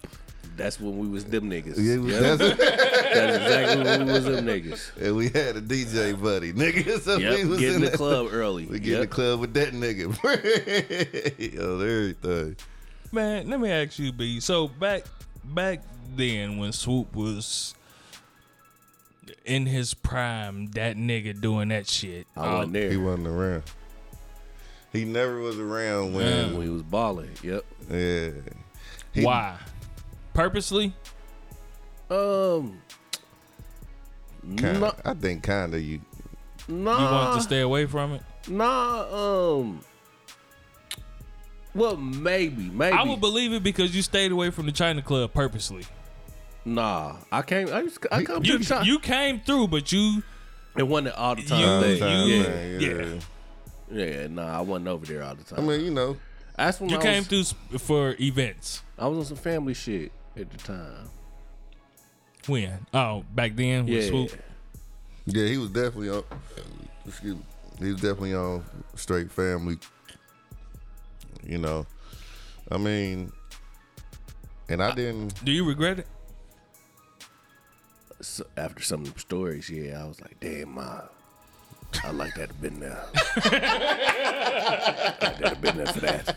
That's when we was them niggas. Yeah, was- Yep. that's- That's exactly when we was them niggas. and we had a DJ buddy, nigga. So we Yep. was Get in the that- club early. We get in the club with that nigga. Yo, everything. Man, let me ask you, B. So back back then when Swoop was in his prime, that nigga doing that shit. I wasn't oh. there He wasn't around. He never was around when. Yeah. when he was balling. Yep. Yeah. He- Why? Purposely? Um. Kinda, No, I think kind of you. nah, You wanted to stay away from it? nah. Um. Well, maybe, maybe. I would believe it because you stayed away from the China Club purposely. nah, I came. I just. I come You to the time. you came through, but you it wasn't all the You- time. All the time, you- man, yeah. yeah. yeah, nah, I wasn't over there all the time. I mean, you know, That's when you I came was, through for events. I was on some family shit at the time. When? Oh, back then with Yeah. Swoop. yeah, he was definitely on. Excuse me. He was definitely on straight family. You know, I mean, and I didn't. Do you regret it? So after some of them stories, yeah, I was like, damn, ma, I like that have been there. I like that have been there for that.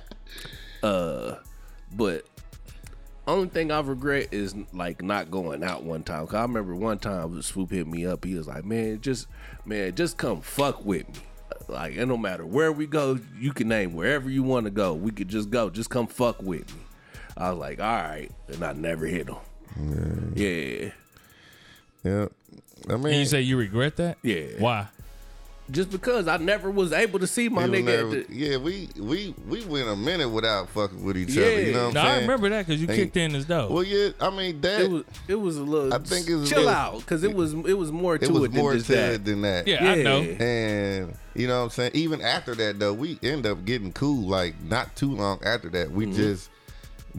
Uh, but only thing I regret is like not going out one time. Cause I remember one time Swoop hit me up. He was like, man, just man, just come fuck with me. Like, it no matter where we go, you can name wherever you want to go. We could just go. Just come fuck with me. I was like, all right, and I never hit him. Yeah. Yeah, I And mean, you say you regret that? Yeah. Why? Just because I never was able to see my he nigga. never- at the, yeah, we we we went a minute without fucking with each other. You Yeah. know what No, I'm saying? I saying? remember that because you Ain't- kicked in his door. Well, yeah, I mean that. it was it was a little. I think it was- chill it was- out because it was it was more to it it, was than more to just that. it than that. yeah, I know. And you know what I'm saying? Even after that though, we end up getting cool like not too long after that. We Mm-hmm. just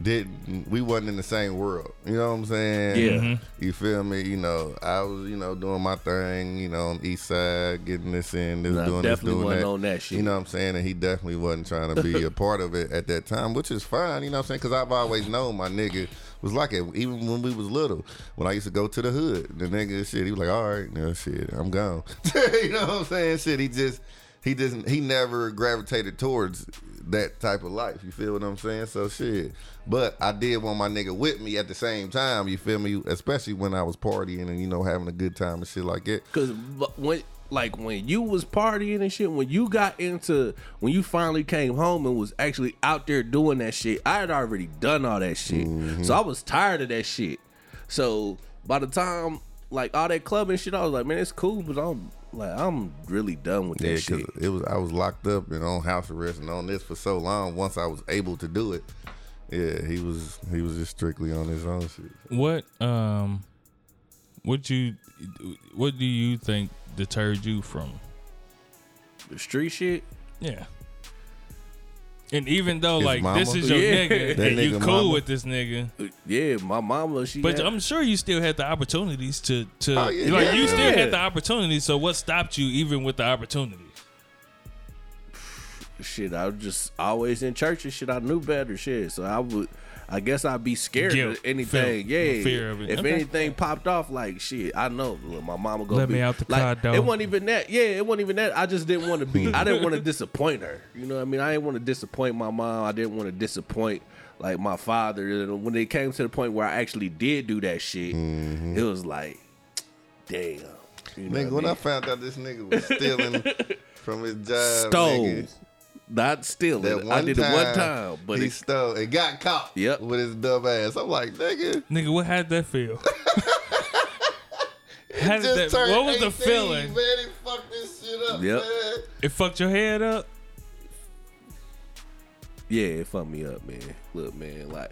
didn't we wasn't in the same world. You know what I'm saying? Yeah. Mhm. You feel me? You know, I was, you know, doing my thing, you know, on the east side, getting this in, this Nah, doing this, doing wasn't that. on that shit. You know what I'm saying? And he definitely wasn't trying to be a part of it at that time, which is fine, you know what I'm saying? Because I've always known my nigga was like it, even when we was little. When I used to go to the hood, the nigga shit, he was like, all right, no shit, I'm gone. you know what I'm saying? Shit, he just, he doesn't, he never gravitated towards that type of life. You feel what I'm saying? So shit. But I did want my nigga with me at the same time. You feel me? Especially when I was partying and you know having a good time and shit like that. Cause when like when you was partying and shit, when you got into when you finally came home and was actually out there doing that shit, I had already done all that shit. Mm-hmm. So I was tired of that shit. So by the time like all that clubbing shit, I was like, man, it's cool, but I'm like I'm really done with that Yeah, shit. because it was I was locked up and on house arrest and on this for so long. Once I was able to do it, yeah, he was he was just strictly on his own shit. What um, what you, what do you think deterred you from? The street shit. Yeah. And even though His like mama? this is your Yeah. nigga That and you nigga cool mama? with this nigga, uh, Yeah, my mama, she but had- I'm sure you still had the opportunities to to Oh, yeah, like yeah. you still Yeah. had the opportunities. So what stopped you even with the opportunities? shit, I was just always in church and shit. I knew better shit. So I would I guess I'd be scared Guilt, of anything. fear- yeah, fear of it. If Okay. anything popped off, like shit, I know look, my mama gonna Let be me out the like, car, dog. It wasn't even that. Yeah, it wasn't even that. I just didn't want to be. I didn't want to disappoint her. You know what I mean? I didn't want to disappoint my mom. I didn't want to disappoint like my father. And when it came to the point where I actually did do that shit, mm-hmm. it was like, damn. You know Nigga, what when I I found out this nigga was stealing from his job, stole, nigga, not stealing. that I did time, it one time, but he it, stole and got caught Yep. with his dumb ass. I'm like, nigga, Nigga, what had that feel? how did just that, turned what was the feeling? Man, he fucked this shit up, Yep. man. It fucked your head up? Yeah, it fucked me up, man. Look, man, like,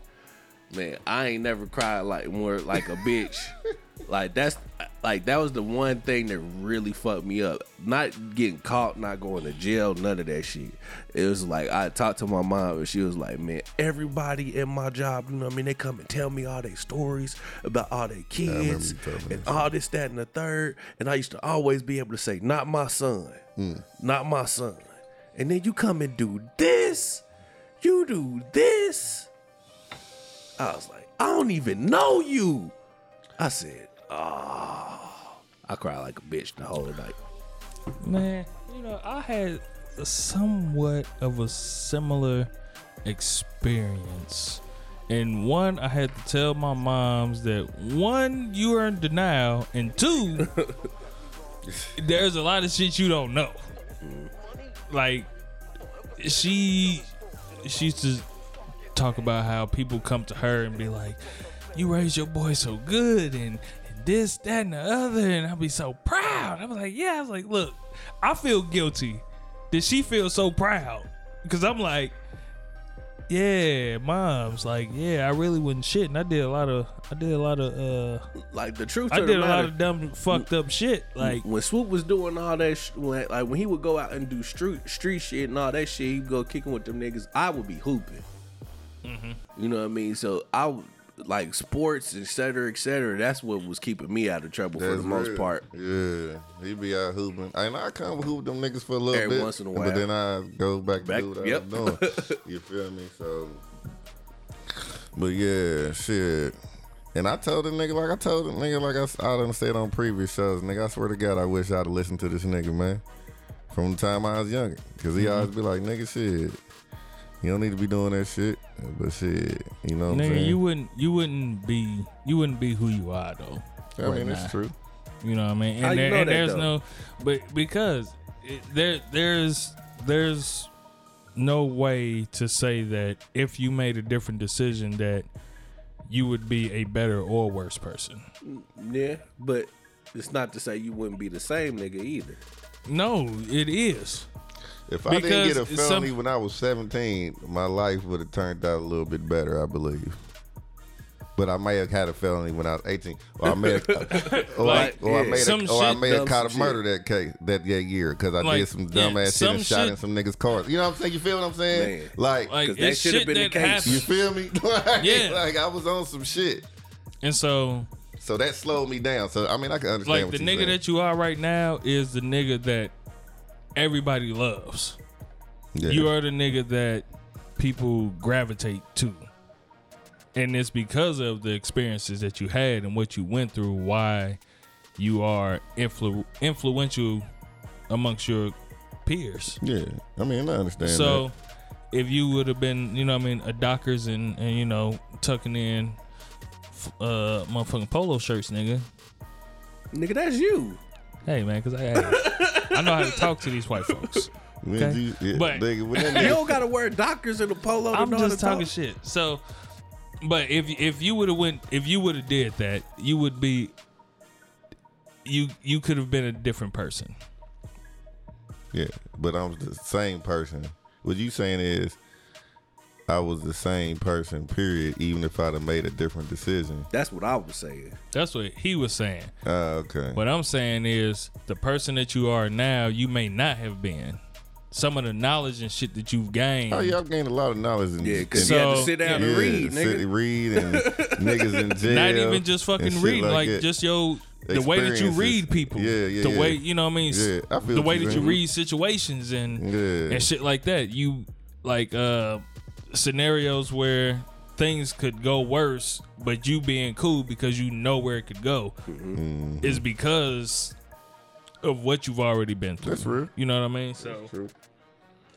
man, I ain't never cried like more like a bitch. like that's like that was the one thing that really fucked me up. Not getting caught, not going to jail, none of that shit. It was like I talked to my mom and she was like, "Man, everybody in my job, you know what I mean? They come and tell me all their stories about all their kids and all this, that, and the third. And I used to always be able to say, "Not my son, not my son." And then you come and do this you do this. I was like, I don't even know you. I said, oh. I cried like a bitch the whole night. Man, you know, I had somewhat of a similar experience. And one, I had to tell my moms that one, you are in denial, and two, there's a lot of shit you don't know. Like, she, she used to talk about how people come to her and be like, "You raised your boy so good," and, and this, that, and the other, and I'll be so proud. I was like, "Yeah." I was like, "Look, I feel guilty. Did she feel so proud?" Because I'm like, "Yeah, mom's like, yeah, I really wasn't shit, and I did a lot of, I did a lot of, uh, Like the truth I did a matter, lot of dumb, fucked up shit. Like, when Swoop was doing all that, sh- when, like when he would go out and do street street shit and all that shit, he'd go kicking with them niggas. I would be hooping. Mm-hmm. You know what I mean? So I would like sports, et cetera, et cetera. That's what was keeping me out of trouble for That's the most real. part. Yeah, he be out hooping. And I come hoop them niggas for a little Every bit, once in a while, but then I go back to do what yep. I was doing. you feel me? So, but yeah, shit. And I told the nigga like I told the nigga like I, I done said on previous shows, nigga. I swear to God, I wish I'd have listened to this nigga, man, from the time I was younger, because he Mm-hmm. always be like, nigga, shit. You don't need to be doing that shit, but shit, you know what I'm nigga, saying? you wouldn't, you wouldn't be, you wouldn't be who you are though. I right mean, now. it's true. You know what I mean? And, How you there, know and that, there's though? no, but because it, there, there's, there's no way to say that if you made a different decision that you would be a better or worse person. Yeah, but it's not to say you wouldn't be the same nigga either. No, it is. If I didn't get a felony some- when I was 17, my life would have turned out a little bit better, I believe. But I may have had a felony when I was 18, or I may have, or, Like, I, or I yeah. may have, or I may have caught a some murder that case that, that year because I Like, did some yeah, dumb ass shit some and shot shit- in some niggas' cars. You know what I'm saying? You feel what I'm saying? Man. Like, Like 'Cause that should've been the that case. you feel me? like, Yeah. like I was on some shit. And so, So that slowed me down. So I mean, I can understand like what the you're nigga saying. that you are right now is the nigga that everybody loves. yeah. You are the nigga that people gravitate to. And it's because of the experiences that you had and what you went through why you are influ- influential amongst your peers. yeah. I mean, I understand. So if you would have been, you know what I mean, a Dockers and, and you know, tucking in f- uh motherfucking polo shirts, nigga. Nigga, that's you. Hey man, cause I I know how to talk to these white folks. When okay. you- yeah, But- nigga, when You don't gotta wear Dockers and a polo. to I'm know how just to talking talk. shit. So, but if if you would have went, if you would have did that, you would be. You you could have been a different person. Yeah, but I'm the same person. What you saying is, I was the same person. Period. Even if I'd have made a different decision. That's what I was saying. That's what he was saying. Ah, okay. What I'm saying is, the person that you are now, you may not have been. Some of the knowledge and shit that you've gained. Oh, y'all gained a lot of knowledge. In, Yeah, because in- you had to So- sit down yeah, and read, sit- nigga. read, and niggas in jail. not even just fucking shit reading, like, that. just your the way that you read people. Yeah, yeah, The yeah. way you know what I mean. Yeah, I feel the way you that you read situations and Yeah. and shit like that. You like uh scenarios where things could go worse, but you being cool because you know where it could go mm-hmm. is because of what you've already been through. That's real. You know what I mean? So True.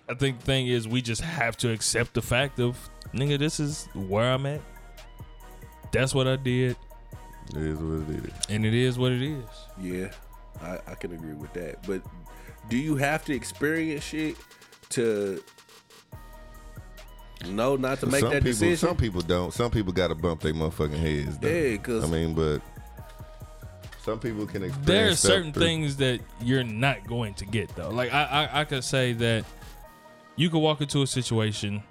I think the thing is we just have to accept the fact of nigga, this is where I'm at. That's what I did, It is what it is. and it is what it is. Yeah, I, I can agree with that. But do you have to experience shit to know not to make some that people, decision? some people don't. Some people got to bump their motherfucking heads. Though. Yeah, 'cause- I mean, but some people can experience. There are stuff certain through- things that you're not going to get though. Like I, I, I could say that you could walk into a situation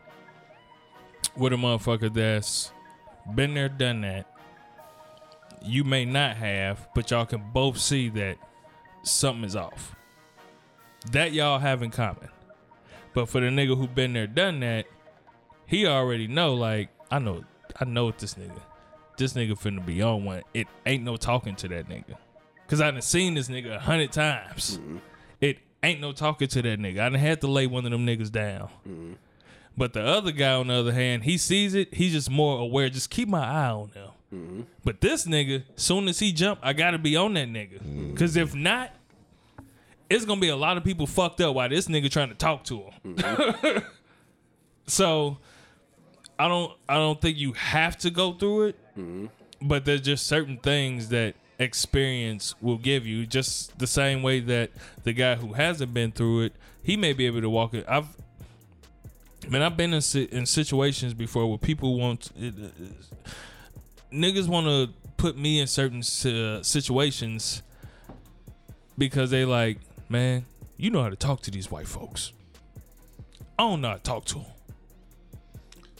with a motherfucker that's been there, done that. You may not have, but y'all can both see that something is off. That y'all have in common. But for the nigga who been there, done that, he already know. Like I know, I know what this nigga. This nigga finna be on one. It ain't no talking to that nigga. Cause I done seen this nigga a hundred times. Mm-hmm. It ain't no talking to that nigga. I done had to lay one of them niggas down. Mm-hmm. But the other guy, on the other hand, he sees it. He's just more aware. Just keep my eye on them. Mm-hmm. But this nigga, soon as he jump, I gotta be on that nigga. Cause if not, it's gonna be a lot of people fucked up while this nigga trying to talk to him. so I don't I don't think you have to go through it, but there's just certain things that experience will give you. Just the same way that the guy who hasn't been through it, he may be able to walk it. I've man, I've been in in situations before where people want it, uh, niggas want to put me in certain uh, situations because they like, man, you know how to talk to these white folks. I don't know how to talk to them.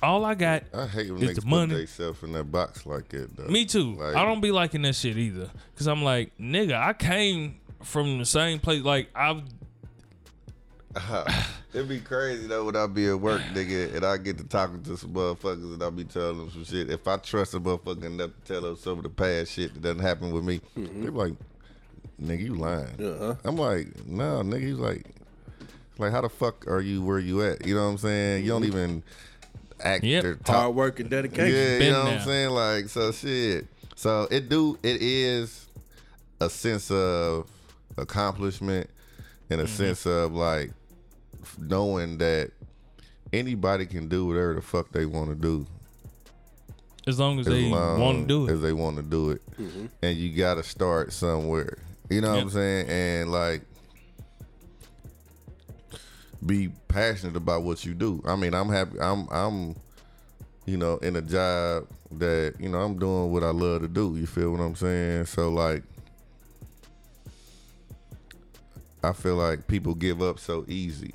All I got I hate when It's niggas the put money. themselves in that box like that. Though. Me too. Like- I don't be liking that shit either. Cause I'm like, nigga, I came from the same place. Like I've It'd be crazy though when I be at work, nigga, and I get to talking to some motherfuckers and I be telling them some shit. If I trust a motherfucker enough to tell them some of the past shit that doesn't happen with me, Mm-hmm. they be like, nigga, you lying. Uh-huh. I'm like, no, nigga, he's like, like, how the fuck are you where you at? You know what I'm saying? You don't even act Yep. or Hard work and dedication. yeah, you Been know what. I'm saying? Like, so shit. So it do it is a sense of accomplishment and a Mm-hmm. sense of like knowing that anybody can do whatever the fuck they want to do as long as as they want to do it. as they want to do it, and you got to start somewhere. You know what I'm saying? And like. Be passionate about what you do. I mean, I'm happy. I'm I'm you know, in a job that, you know, I'm doing what I love to do. You feel what I'm saying? So like I feel like people give up so easy.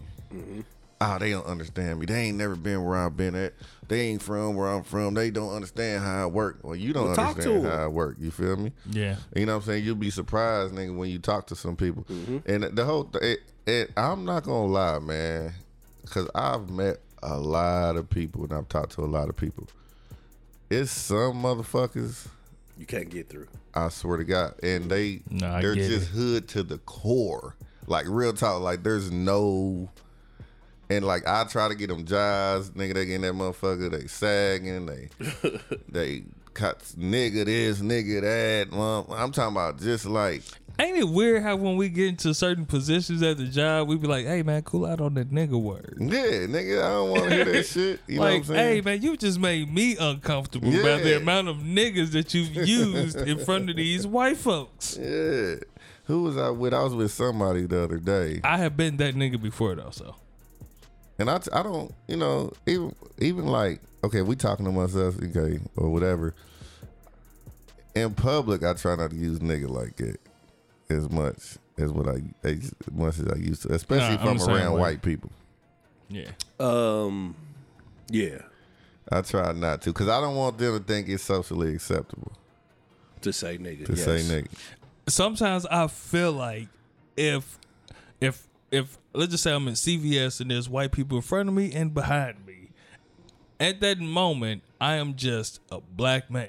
Ah, they don't understand me. They ain't never been where I've been at. They ain't from where I'm from. They don't understand how I work. Well, you don't Well, talk to how I work. You feel me? Yeah. You know what I'm saying? You'll be surprised, nigga, when you talk to some people. Mm-hmm. And the whole, th- it, it, I'm not gonna lie, man, because I've met a lot of people and I've talked to a lot of people. It's some motherfuckers, You can't get through. I swear to God, and they Nah, I they're get just hood to the core, like real talk. Like there's no. And like I try to get them jobs, nigga. They getting that motherfucker. They sagging. They they cut nigga this, nigga that. Mom, I'm talking about just like Ain't it weird how when we get into certain positions at the job, we be like, "Hey man, cool out on that nigga word." yeah, nigga. I don't want to hear that shit. You know what I'm like, saying? hey man, you just made me uncomfortable by Yeah. the amount of niggas that you've used in front of these white folks. Yeah. Who was I with? I was with somebody the other day, I have been that nigga before though, so and I, I don't, you know, even even like, okay, we talking amongst us, okay, or whatever. In public, I try not to use nigga like it as much as what I as much as I used to, especially Nah, if I'm I'm around way. white people. yeah. Um, yeah, I try not to because I don't want them to think it's socially acceptable to say nigga. to yes. say nigga. sometimes I feel like if if if let's just say I'm in CVS and there's white people in front of me and behind me, at that moment I am just a black man.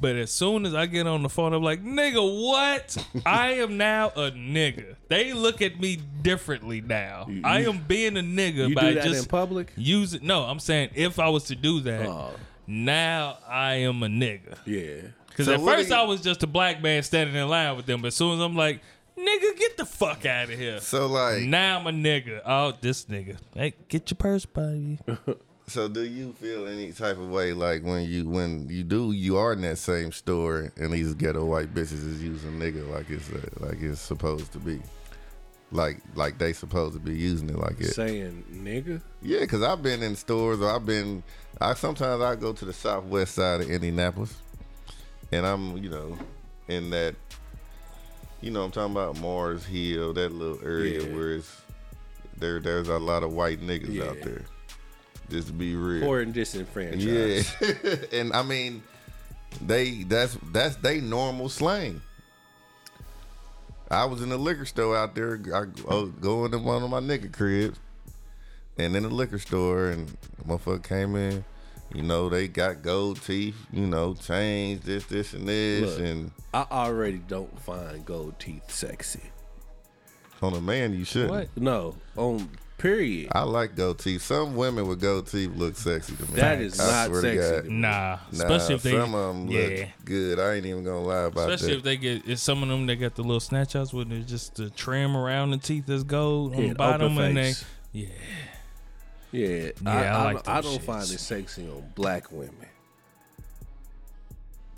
But as soon as I get on the phone, I'm like, nigga, what? I am now a nigga. They look at me differently now. I am being a nigga You by do that just in public? using. No, I'm saying if I was to do that, Oh. now I am a nigga. Yeah. Because So at first you- I was just a black man standing in line with them, but as soon as I'm like, nigga, get the fuck out of here. So like, Now I'm a nigga. Oh, this nigga. Hey, get your purse, buddy. so do you feel any type of way like when you when you do you are in that same store and these ghetto white bitches is using nigga like it's uh like it's supposed to be, like like they supposed to be using it like it. Saying nigga? Yeah, because I've been in stores or I've been, I sometimes I go to the southwest side of Indianapolis and I'm, you know, in that, you know, I'm talking about Mars Hill, that little area Yeah. where it's, there, there's a lot of white niggas out there. Just to be real. Poor and disenfranchised. yeah. and I mean, they, that's, that's they normal slang. I was in the liquor store out there. I go go into one of my nigga cribs, and in the liquor store, and the motherfucker came in. You know, they got gold teeth. You know, chains, this, this, and this, Look. and I already don't find gold teeth sexy. on a man, you shouldn't. What? No, on period. I like gold teeth. Some women with gold teeth look sexy to me. That is I not swear to sexy God. to. Nah, Nah, especially if they, some of them yeah. look good. I ain't even gonna lie about Especially that. Especially if they get, it's some of them that got the little snatch outs with it, just the trim around the teeth is gold on Yeah, the bottom, open and they, yeah, Yeah, Yeah, I, I I, like I them don't find it sexy on black women.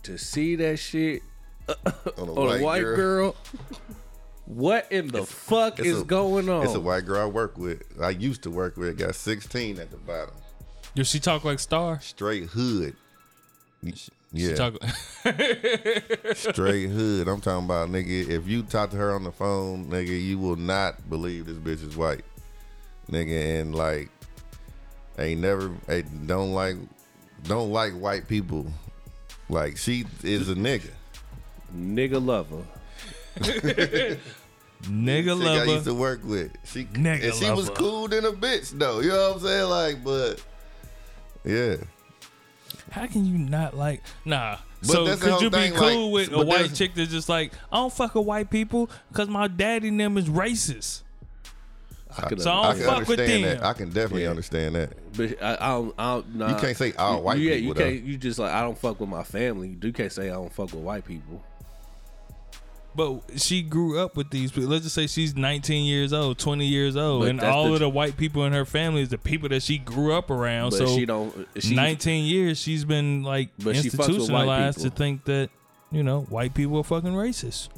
To see that shit on a on a white girl, what in the fuck it's is a- going on? It's a white girl I work with. I used to work with. Got 16 at the bottom. does she talk like Star? Straight hood. She Yeah, talk, straight hood. I'm talking about nigga. If you talk to her on the phone, nigga, you will not believe this bitch is white, nigga. And like, ain't never, ain't, don't like, don't like white people. Like she is a nigga. Nigga lover. nigga Chick I used to work with. She Nigga and she was cool than a bitch though. You know what I'm saying? Like, but yeah. How can you not like? Nah. But so could you be thing, cool like, with a white chick that's just like, I don't fuck with white people because my daddy and them is racist. I could So I I don't can fuck with understand them. that. I can definitely Yeah. understand that. But I, I don't. I don't nah. You can't say all white yeah, people. you though. can't. You just like I don't fuck with my family. You do can't say I don't fuck with white people. But she grew up with these people. Let's just say she's 19 years old, 20 years old, But and all the- of the white people in her family is the people that she grew up around. But so she don't. She 19 years she's been like But she fucks with white institutionalized to think that you know white people are fucking racist.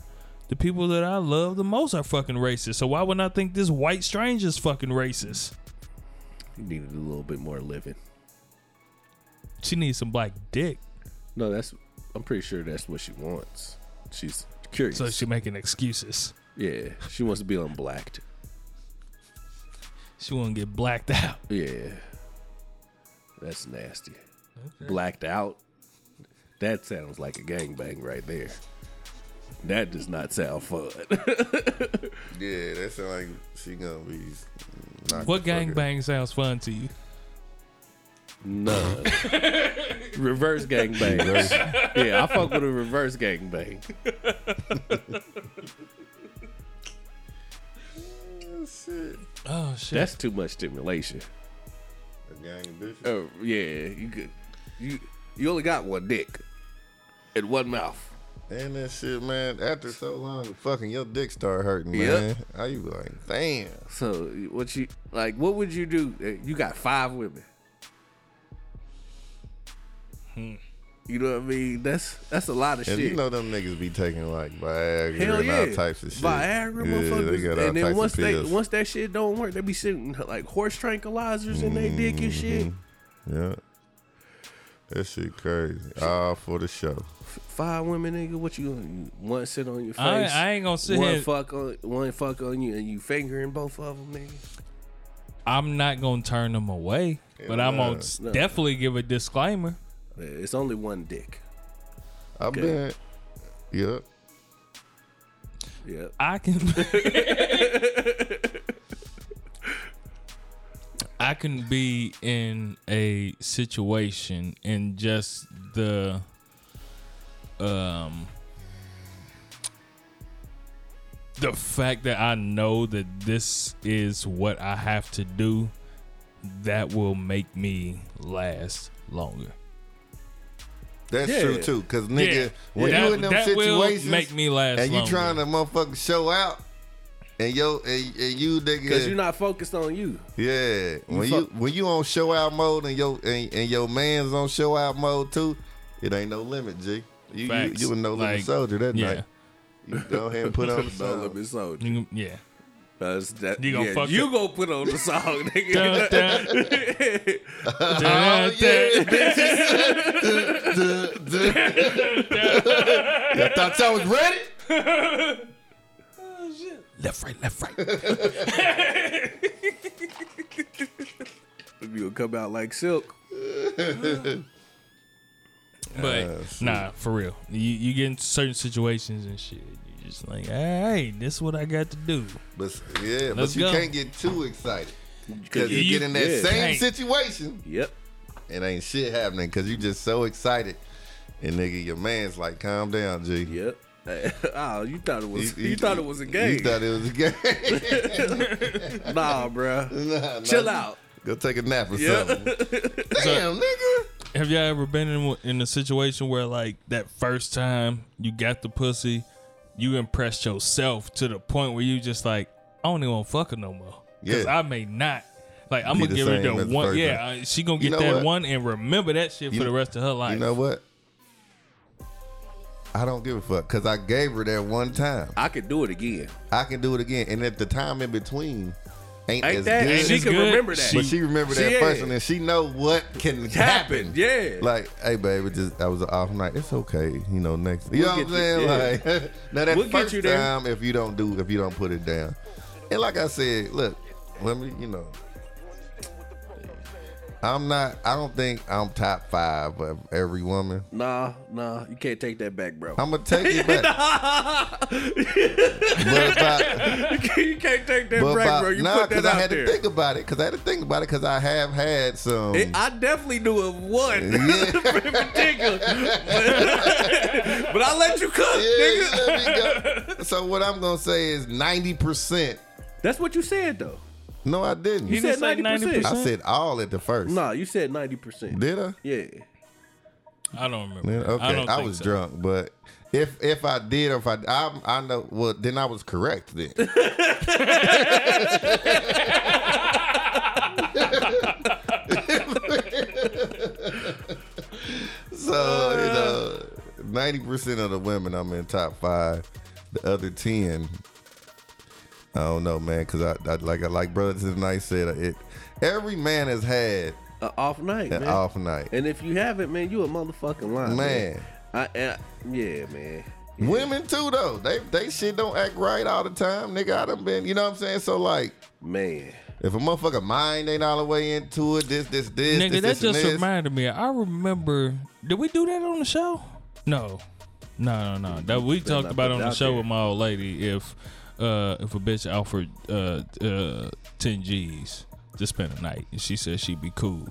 The people that I love the most are fucking racist. So why would I think this white stranger's fucking racist? He needed a little bit more living. She needs some black dick. No, that's. I'm pretty sure that's what she wants. She's curious. So she making excuses. yeah, she wants to be unblacked. She want to get blacked out. Yeah, that's nasty. Blacked out. That sounds like a gangbang right there. That does not sound fun. Yeah, that sound like she gonna be. What the fuck out. gangbang sounds fun to you? None. reverse gangbang. yeah, I fuck with a reverse gangbang. Oh, shit. Oh shit. That's too much stimulation. A gang of bitches. Oh yeah, you could. You you only got one dick and one mouth. And that shit, man. After so long, fucking your dick start hurting, Yep. man. How you be like, damn? So what you like? What would you do? Uh, You got five women. You know what I mean? That's that's a lot of And shit. you know them niggas be taking like Viagra Hell and yeah, all types of shit. Viagra, yeah, motherfuckers. they and then once they once that shit don't work, they be sitting like horse tranquilizers in their dick and shit. yeah, that shit crazy. All for the show. Five women, nigga. What you gonna one sit on your face? I, I ain't gonna sit one here. fuck on one fuck on you, and you fingering both of them, nigga. I'm not gonna turn them away, but I'm gonna nah. definitely give a disclaimer. It's only one dick. I've been, yep. Yep. I can. I can be in a situation and just the um the fact that I know that this is what I have to do that will make me last longer. That's Yeah. true too. Cause nigga, Yeah. when that, you in them that situations make me last and you longer. trying to motherfucking show out, and yo and, and you nigga, Because you're not focused on you. yeah, when fuck- you when you on show out mode and your and, and your man's on show out mode too, it ain't no limit, G. You you, Facts. you a no limit Like, soldier that yeah. night. You go ahead and put on the No song. limit soldier. You- yeah. Cause that, You gonna yeah, fuck you it. gonna put on the song, Dun, nigga. dun, Oh, dun, yeah. I thought y'all was ready. Left, right, left, right. you gonna come out like silk. But uh, nah, for real. You you get in certain situations and shit. You just like, hey, this is what I got to do. But yeah, Let's but you go. can't get too excited because you, You- get in that yeah. same Can't. situation. Yep. it ain't shit happening because you just so excited. And nigga, your man's like, calm down, G. Yep. Oh, you thought it was He- you, he- thought it was a game. You thought it was a game. nah, bruh. Nah, nah. Chill out. Go take a nap or Yeah. something. Damn, nigga. Have y'all ever been in in a situation where like that first time you got the pussy, you impressed yourself to the point where you just like, I don't even want to fuck her no more because Yeah. I may not. Like I'm gonna give her same the one. Yeah, uh, she gonna You get know that what? one and remember that shit You for the rest of her life. You know what? I don't give a fuck because I gave her that one time. I could do it again. I can do it again, and if the time in between ain't, Ain't as that? good, And she can good. remember that. but she remember that She- yeah. one, and she know what can happen. happened. Yeah. Like, hey, baby, just that was an off night. It's okay, you know. Next, you We'll know what I'm saying? you- Like, now that We'll get first you there. time, if you don't do, if you don't put it down, and like I said, look, let me, you know, I'm not. I don't think I'm top five of every woman. Nah, nah, you can't take that back, bro. I'm gonna take it back. but you can't take that back, bro. You nah, put that out I had there. to think about it. Cause I had to think about it. Cause I have had some. It- I definitely knew of one in particular, but, but I let you cook, Yeah, nigga. you let me go. So what I'm gonna say is ninety percent. That's what you said though. No, I didn't. You said didn't say 90%. 90%? I said all at the first. Nah, you said ninety percent. Did I? Yeah. I don't remember. Yeah, okay, I, I, don't think was so. drunk, but if if I did, or if I, I I know, well, then I was correct then. so you know, ninety percent of the women I'm in top five. The other ten, I don't know, man, because I, I like I like brothers and I said it. Every man has had An off night, an man. off night. And if you haven't, man, you a motherfucking line, Man. I, I yeah, man. Women too though. They they shit don't act right all the time. Nigga, I done been, you know what I'm saying? So like Man. if a motherfucker mind ain't all the way into it, this, this, this, Nigga, this, that this, just this. reminded me. I remember. Did we do that on the show? No, no, no, no. That we talked about on the show there. with my old lady. If uh if a bitch offered uh uh ten G's to spend a night, and she said she'd be cool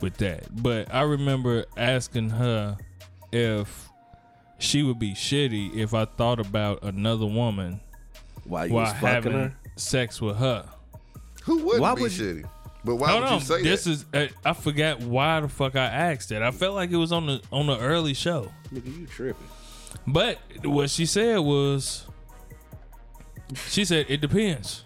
with that. But I remember asking her if she would be shitty if I thought about another woman While you while was fucking having her. sex with her. Who wouldn't Why be would you- shitty? But why Hold would on, you say this that? is uh, I forgot why the fuck I asked that. I felt like it was on the on the early show, Nigga, you tripping. but what she said was, she said it depends.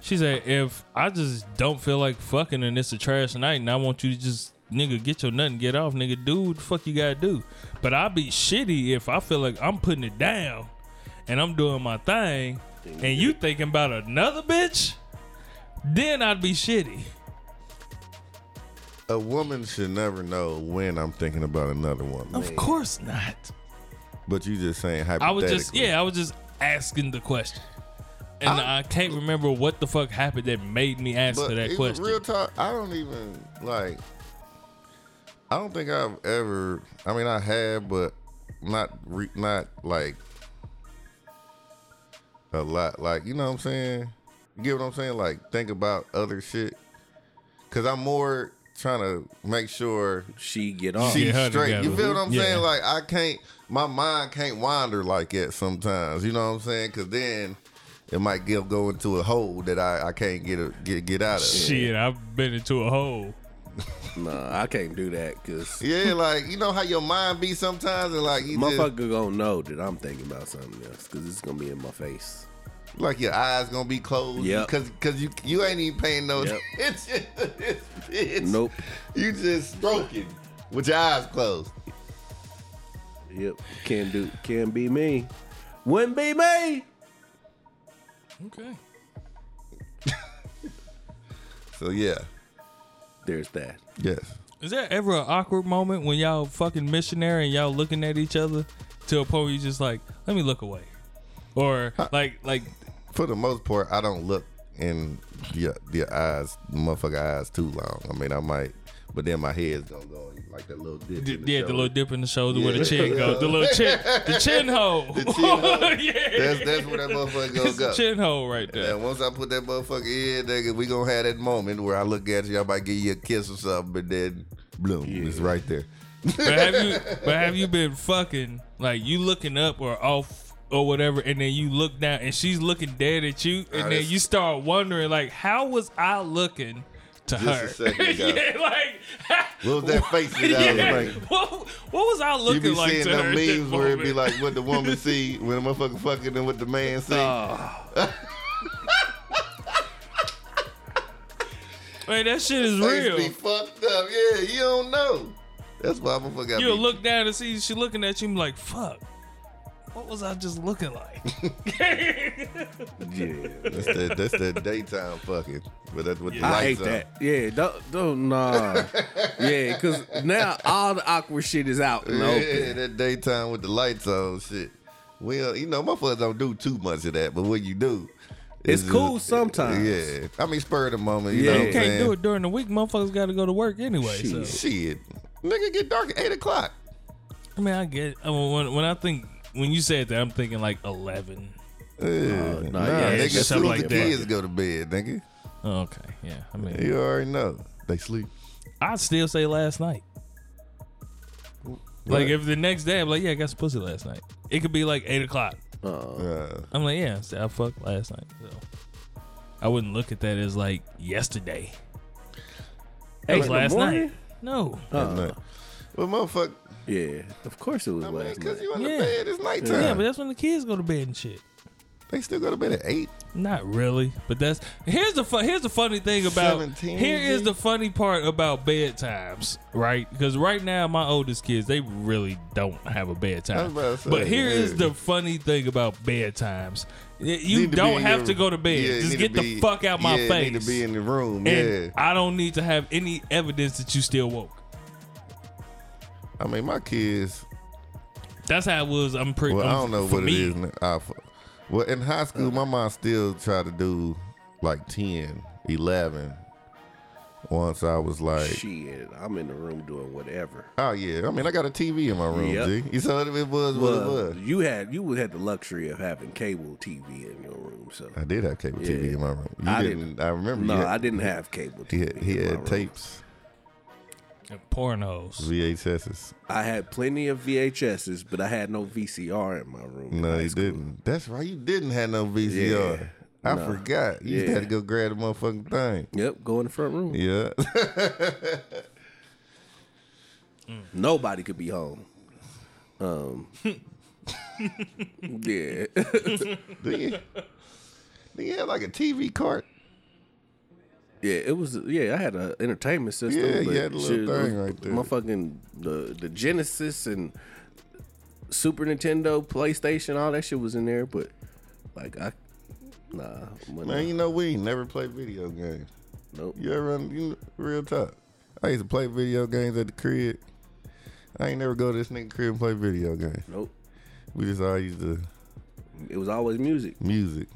She said if I just don't feel like fucking and it's a trash night and I want you to just nigga get your nut and get off, nigga, do what the fuck you gotta do. But I'll be shitty if I feel like I'm putting it down and I'm doing my thing and you thinking about another bitch, then I'd be shitty. a woman should never know when I'm thinking about another woman. Of course not. But you just saying I hypothetically. was just yeah, I was just asking the question. And I, can't remember what the fuck happened that made me ask her that even question. real talk, I don't even like. I don't think I've ever. I mean, I have, but not re, not like a lot. Like you know what I'm saying. You get what I'm saying? Like think about other shit. Cause I'm more trying to make sure She get on, she's Get her straight. You feel what I'm Yeah. saying? Like I can't, my mind can't wander like that sometimes. You know what I'm saying? Because then it might get go into a hole that I, I can't get a, get get out of. Shit, I've been into a hole. Nah, I can't do that because Yeah, like you know how your mind be sometimes, and like you just, motherfucker gonna know that I'm thinking about something else because it's gonna be in my face. Like your eyes gonna be closed. Yep. Cause, cause you you ain't even paying no Yep. attention to this bitch. Nope. You just stroking with your eyes closed. Yep. Can't do. Can't be me. Wouldn't be me. Okay. So yeah, There's that. yes. Is there ever an awkward moment when y'all fucking missionary and y'all looking at each other to a point where you just like, let me look away, or like like For the most part, I don't look in the the eyes, motherfucker eyes too long. I mean, I might, but then my head's gonna go like that little dip. d- in the yeah, the shoulder. little dip in the shoulder where the chin goes, the little chin, the chin hole. The chin hole. yeah, That's that's where that motherfucker gonna the go. chin hole right there. And once I put that motherfucker in, nigga, we gonna have that moment where I look at you, I might give you a kiss or something, but then bloom, it's right there. but have you but have you been fucking like you looking up or off or whatever and then you look down and she's looking dead at you and then you start wondering like how was I looking to Just her? a second ago. yeah, like What was that face that I yeah, was making? what, what was I looking You be like seeing to her? them at that memes where it be moment? like what the woman see when a motherfucker fucking and what the man see. Man, that shit is Face real. be fucked up. Yeah, you don't know. That's why motherfucker got You'll me. look down and see she looking at you and be like, fuck. What was I just looking like? Yeah. That's that, that's that daytime fucking. But that's with the I hate lights on. that. Yeah. Don't. Don't. Nah. yeah. Because now all the awkward shit is out in the Yeah, open. that daytime with the lights on shit. Well, you know, my motherfuckers don't do too much of that, but when you do, It's cool sometimes. Yeah, I mean, spur of the moment. You Yeah. know You what I'm can't saying? do it during the week. Motherfuckers got to go to work anyway. So. Shit, nigga, get dark at eight o'clock. I mean, I get. I mean, when, when I think when you said that, I'm thinking like eleven. Yeah, nah, nah, yeah, nigga, it's as something soon as like the that. kids go to bed, nigga, Oh, okay, yeah. I mean, you already know they sleep. I'd still say last night. Like if the next day I'm like, yeah, I got some pussy last night. It could be like eight o'clock. Uh, Uh, I'm like, yeah, I fucked last night. So I wouldn't look at that as like yesterday. Hey, like last night. No. at night. Well, motherfucker, yeah. Of course it was I mean, last because night. you in Yeah. the bed, it's nighttime. Yeah, but that's when the kids go to bed and shit. they still go to bed at eight. Not really, but that's here's the fun. Here's the funny thing about 17, here is G? the funny part about bedtimes, right? Because right now my oldest kids they really don't have a was bedtime. say, But here is yeah. the funny thing about bedtimes: you Need don't in have your- to go to bed. yeah, Just get to the fuck out my yeah, face. Need to be in the room. and yeah, I don't need to have any evidence that you still woke. I mean, my kids. That's how it was. I'm pretty. Well, I um, don't know what me. it is. now. I f- well, in high school, my mom still tried to do like 10, 11. Once I was like, Shit, I'm in the room doing whatever. oh yeah. I mean, I got a TV in my room. Yep. G. You saw it. It was what it was. you had you had the luxury of having cable TV in your room, so I did have cable TV in my room. You I didn't, didn't. I remember. no, had, I didn't have cable He TV. had, he in my had room. tapes, And pornos. VHSs. I had plenty of VHSs, but I had no VCR in my room. No, high he school. didn't. That's right. You didn't have no VCR. Yeah. I No. forgot. You just Yeah. had to go grab the motherfucking thing. Yep, go in the front room. Yeah. Nobody could be home. Um, yeah, do you? Do you have like a TV cart? Yeah. It was yeah. I had an entertainment system. Yeah, you had a little shit, thing right there. Motherfucking the the Genesis and Super Nintendo, PlayStation, all that shit was in there. But like I, nah, Man, you know we ain't never played video games. nope. You ever run you real talk? I used to play video games at the crib. I ain't never go to this nigga crib and play video games. Nope. We just all used to It was always music. music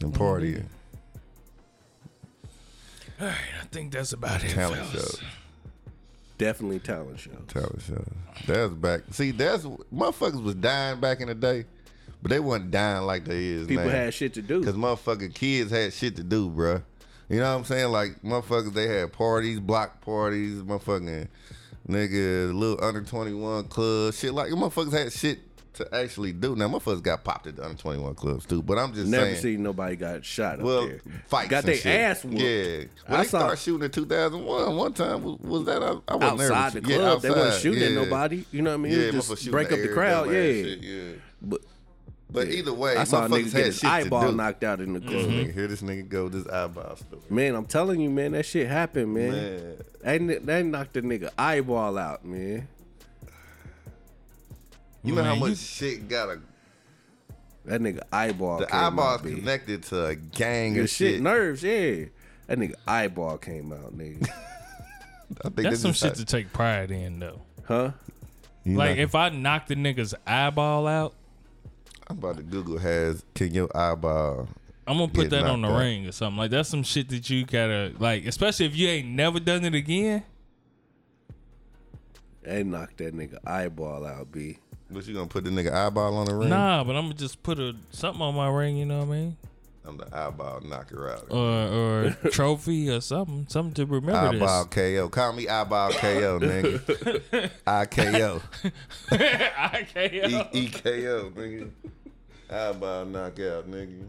and partying, mm-hmm. All right, I think that's about it. talent fellas. shows. Definitely talent show. Talent shows. That's back. See, that's motherfuckers was dying back in the day, but they wasn't dying like they is People now. had shit to do. Cause motherfucking kids had shit to do, bruh. You know what I'm saying? Like motherfuckers, they had parties, block parties, motherfucking nigga, little under 21 clubs, shit. Like motherfuckers had shit to actually do. Now my motherfuckers got popped at the under 21 clubs too. But I'm just Never saying. seen nobody got shot up well, there. fights Got they shit. ass whooped. Yeah, when I they saw- started shooting in 2001, one time was, was that I, I wasn't outside with the club. they Yeah, outside, shooting at nobody. You know what I mean? Yeah, was just break up the crowd. Yeah. yeah. But But either way, I saw a nigga get his eyeball. Mm-hmm. knocked out in the club. Nigga, Here this nigga go, this eyeball story. Man, I'm telling you, man, that shit happened, man. Man. They, they knocked the nigga eyeball out, man. You know how much you- shit got a That nigga eyeball. the came eyeballs out, B. connected to a gang Good of shit, shit. nerves, yeah. That nigga eyeball came out, nigga. I think That's some shit how- to take pride in, though. huh? You Like know, if I knock the nigga's eyeball out, I'm about to Google has can your eyeball I'm gonna put that on the out. ring or something. Like that's some shit that you gotta like, especially if you ain't never done it again. They knocked that nigga eyeball out, B. But you gonna put the nigga eyeball on the ring? Nah, but I'm gonna just put a something on my ring. You know what I mean? I'm the eyeball knocker out. Or or trophy or something, something to remember eyeball KO. Call me eyeball KO, nigga. IKO. this. I can't. E- EKO, nigga. Eyeball knockout, nigga.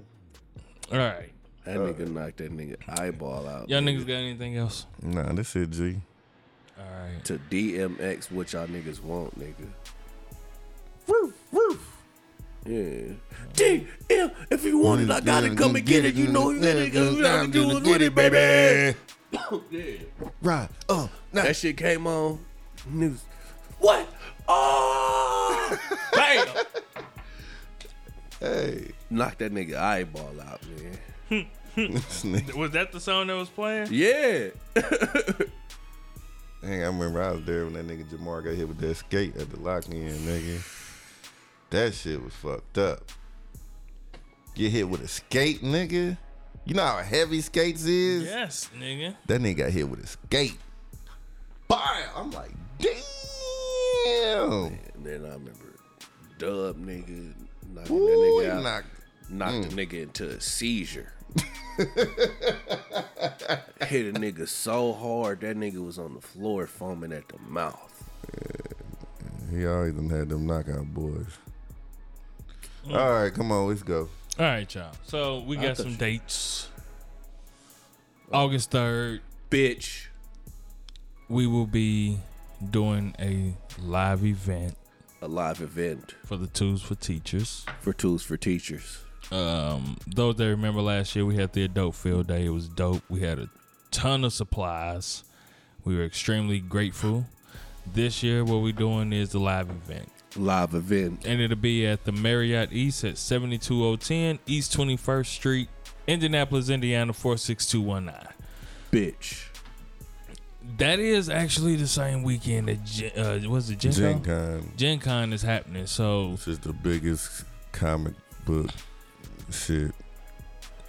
All right, That uh, nigga knocked that nigga eyeball out. y'all nigga. niggas got anything else? Nah, this shit G. All right. to DMX what y'all niggas want, nigga. Roof, roof. Yeah. DM, if you want it, I gotta come and get it. You know you gotta gotta do it with it, baby. yeah. Right. Uh, oh, nah. That shit came on. News. What? Oh! Bam! Hey. Knock that nigga eyeball out, man. Was that the song that was playing? Yeah. Dang, I remember I was there when that nigga Jamar got hit with that skate at the lock-in, nigga. That shit was fucked up. Get hit with a skate, nigga. You know how heavy skates is? Yes, nigga. That nigga got hit with a skate. Bam! I'm like, damn. And then I remember Dub nigga knocking Ooh, that nigga out. knocked. knocked the mm. nigga into a seizure. Hit a nigga so hard that nigga was on the floor foaming at the mouth. He always done had them knockout boys. Mm. All right, come on, let's go. All right, y'all. So we got some you- dates. August third, Bitch. we will be doing a live event A live event for the Tools for Teachers. for tools for teachers. Um, those that remember last year, we had the adult field day. It was dope. We had a ton of supplies. We were extremely grateful. This year, what we're doing is the live event. Live event. And it'll be at the Marriott East at 72010 East 21st Street, Indianapolis, Indiana 46219. Bitch. That is actually the same weekend that Gen, uh, was it Gen, Gen Con? Con. Gen Con is happening. So This is the biggest comic book shit.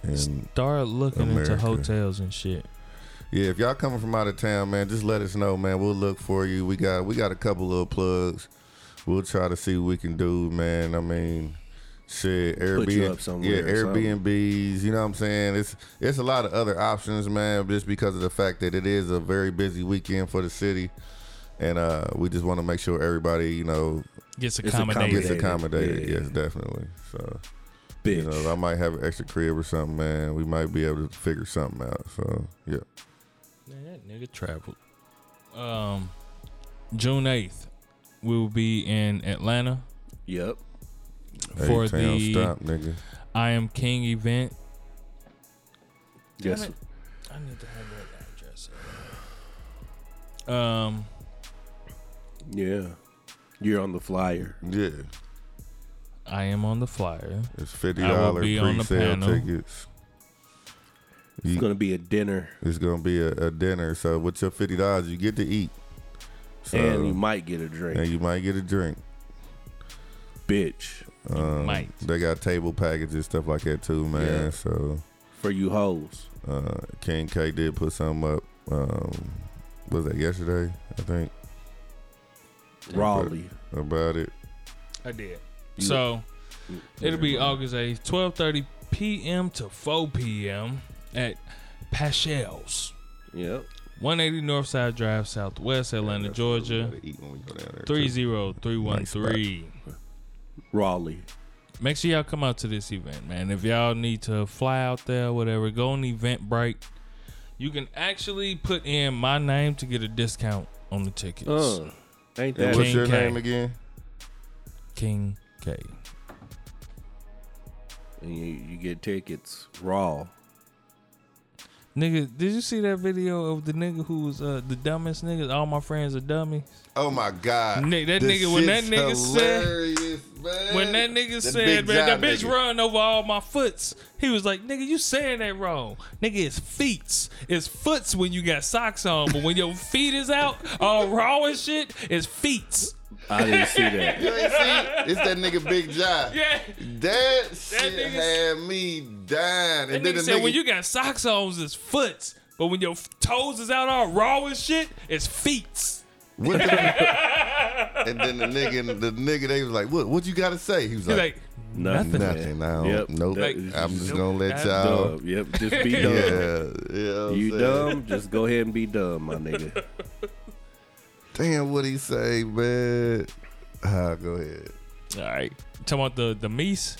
And start looking into hotels and shit. yeah, if y'all coming from out of town, man, just let us know, man. We'll look for you. We got we got a couple little plugs. We'll try to see what we can do, man. I mean, shit, Put you Airbnb, up somewhere yeah. Airbnbs. You know what I'm saying? It's it's a lot of other options, man. Just because of the fact that it is a very busy weekend for the city, and uh, we just want to make sure everybody, you know, Gets accommodated. gets Accommodated. accommodated. Yeah. Yes, definitely. So. Bitch. You know, I might have an extra crib or something, man. We might be able to figure something out. So, yeah. Man, that nigga traveled. Um, June eighth, we will be in Atlanta Yep. for A-Town the stop, nigga. I Am King event. Yes. I need to have that address. Um, Yeah. You're on the flyer. Yeah. I am on the flyer. It's $50 I on the pre-sale panel. tickets. It's You, gonna be a dinner, it's going to be a, a dinner. So, with your $50, you get to eat. So, and you might get a drink. and you might get a drink. Bitch. Um, might. They got table packages, stuff like that, too, man. Yeah. So, For you hoes. uh, King K did put something up. Um, was that yesterday? I think. Raleigh. About it. I did. You- So it'll be August eighth, twelve thirty p.m. to four p.m. at Paschal's. Yep. 180 Northside Drive, Southwest Atlanta, Georgia. Gotta eat when we go down there, too. 30313. Raleigh. Make sure y'all come out to this event, man. If y'all need to fly out there, whatever, go on Eventbrite. You can actually put in my name to get a discount on the tickets. Uh, ain't And that what's your King K. name again? King K. and you, you get tickets raw. Nigga, did you see that video of the nigga who was uh, the dumbest niggas? All my friends are dummies. Oh my God. Nick, that This nigga- when that nigga said- man. When that nigga That said, man, that bitch nigga. run over all my foots, he was like, nigga, you saying that wrong. Nigga, it's feets. It's foots when you got socks on, but when your feet is out, all raw and shit, it's feets. I didn't see that. You ain't see? It's that nigga Big John. Yeah. That shit nigga- had me dying. And then nigga the said nigga, when you got socks on, it's foots. But when your toes is out all raw and shit, it's feets. what the, and then the nigga, the nigga, they was like, "What? What you got to say?" He was like, like, Nothing. Nothing. "Nothing. I don't. Yep. Nope. That- I'm just Nope. gonna let y'all." Dumb. Yep. Just be dumb. Yeah, yeah. You saying. dumb? Just go ahead and be dumb, my nigga. Damn, what he say, man? Ah, go ahead. all right. Talking about the, the meese,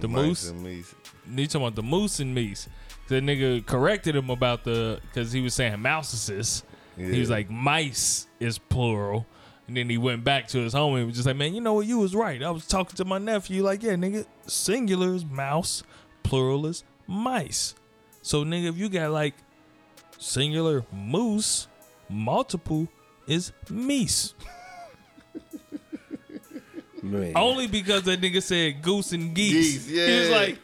the Mice moose. and Meese. You talking about the moose and meese. The nigga corrected him about the, because he was saying mouses. He was like, mice is plural. And then he went back to his home and was just like, man, you know what? You was right. I was talking to my nephew, like, yeah, nigga, singular is mouse, plural is mice. So, nigga, if you got like singular moose, multiple is meese. Man. Only because that nigga said goose and geese. Geese, He was like,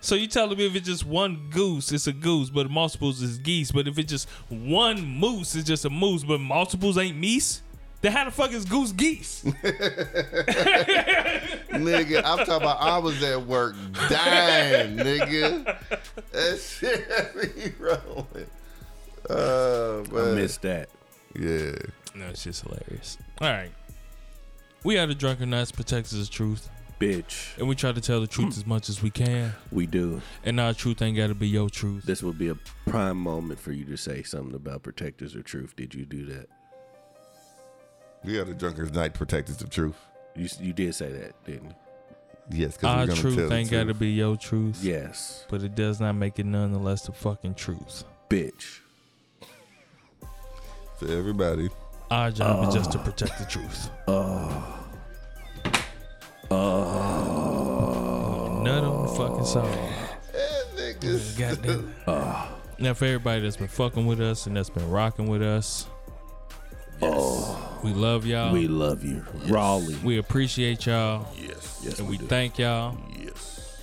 so you telling me if it's just one goose, it's a goose, but multiples is geese. But if it's just one moose, it's just a moose, but multiples ain't meese? Then how the fuck is goose geese? nigga, I'm talking about I was at work dying, nigga. That shit had me rolling. Oh, I missed that. Yeah. No, it's just hilarious. All right. We are the Drunken Knights, protectors of truth. Bitch. And we try to tell the truth hmm. as much as we can. We do. And our truth ain't got to be your truth. This would be a prime moment for you to say something about protectors of truth. Did you do that? We are the Drunkers Night Protectors of Truth. You you did say that, didn't you? Yes, because Our we're truth tell ain't got to be your truth. Yes. But it does not make it nonetheless the fucking truth. Bitch. For everybody. Our job is just to uh, protect the truth. Oh. Nut on the fucking song. Niggas. Goddamn. Uh, now, for everybody that's been fucking with us and that's been rocking with us, we love y'all. We We, love you. Raleigh. We appreciate y'all. Yes. Yes, And we do. thank y'all. Yes.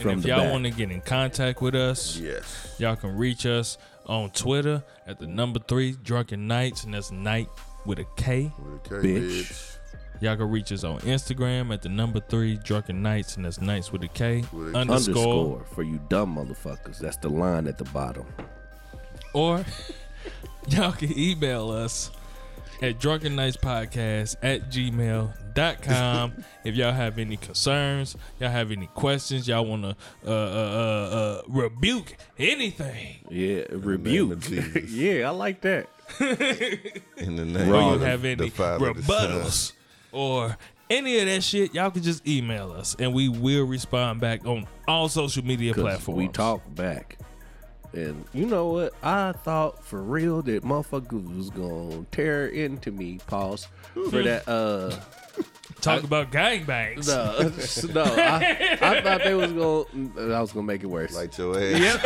From and if y'all want to get in contact with us, Yes. y'all can reach us on Twitter at the number three Drunken Knights, and that's night with a K. Okay, Bitch. bitch. Y'all can reach us on Instagram at the number three Drunken Knights, and that's Nights with a K With a- underscore. Underscore for you dumb motherfuckers. That's the line at the bottom. Or y'all can email us at drunken nights podcast at gmail.com if y'all have any concerns y'all have any questions y'all want to uh, uh, uh, uh, rebuke anything Yeah, rebuke. yeah, I like that. In the name or of you have any the rebuttals or any of that shit y'all can just email us and we will respond back on all social media platforms we talk back. And you know what? I thought for real that motherfuckers was gonna tear into me, pause, for that uh talk about gangbangs no, no I, I thought they was gonna I was gonna make it worse. Light your ass.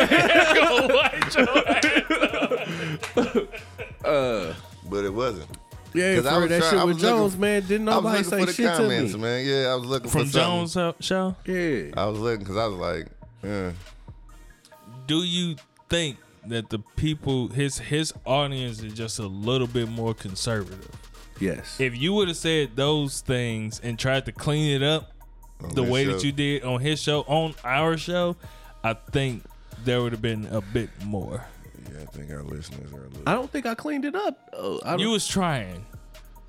But it wasn't. yeah, 'cause I for was that trying- shit I with was looking- Jones, man, didn't I was nobody say for the shit comments, to me. man. Yeah, I was looking from for something. jones uh, show Yeah. I was looking because I was like, yeah. do you think that the people his his audience is just a little bit more conservative Yes. if you would have said those things and tried to clean it up on the way show. that you did on his show on our show i think there would have been a bit more Yeah, I think our listeners are a little. I don't think I cleaned it up. Oh, I you was trying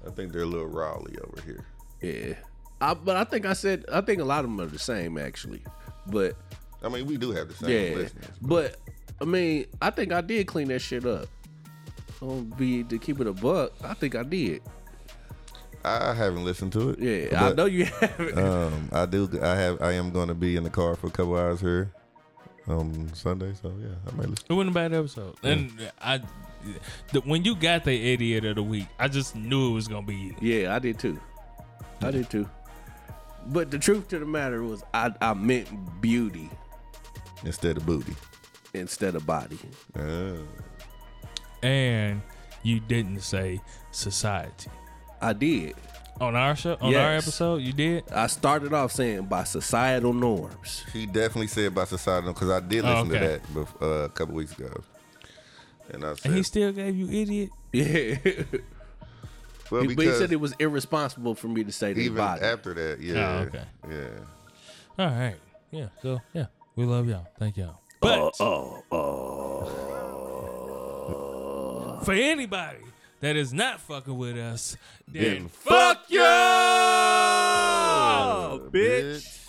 I think they're a little rowdy over here. yeah. I, but I think I said I think a lot of them are the same actually. But I mean, we do have the same yeah, listeners. but I mean, I think I did clean that shit up. On be to keep it a buck, I think I did. I haven't listened to it. Yeah, I but, know you haven't. Um, I do. I have. I am going to be in the car for a couple hours here, um, Sunday. So yeah, I may listen. It wasn't a bad episode. And I, the, when you got the idiot of the week, I just knew it was gonna be you. yeah, I did too. I did too. But the truth to the matter was, I I meant beauty instead of booty. instead of body. Uh, And you didn't say society I did. On our show on our Yes. episode. You did. I started off saying by societal norms. he definitely said about society because I did Oh, listen to that bef- uh, a couple weeks ago, and I said, And he still gave you idiot. Yeah, well, but he because said it was irresponsible for me to say that. even body. after that, yeah, Oh, okay. yeah. All right. Yeah. So yeah, we love y'all. Thank y'all. Uh, but uh, uh. for anybody that is not fucking with us, then fuck you, bitch. Spaceball.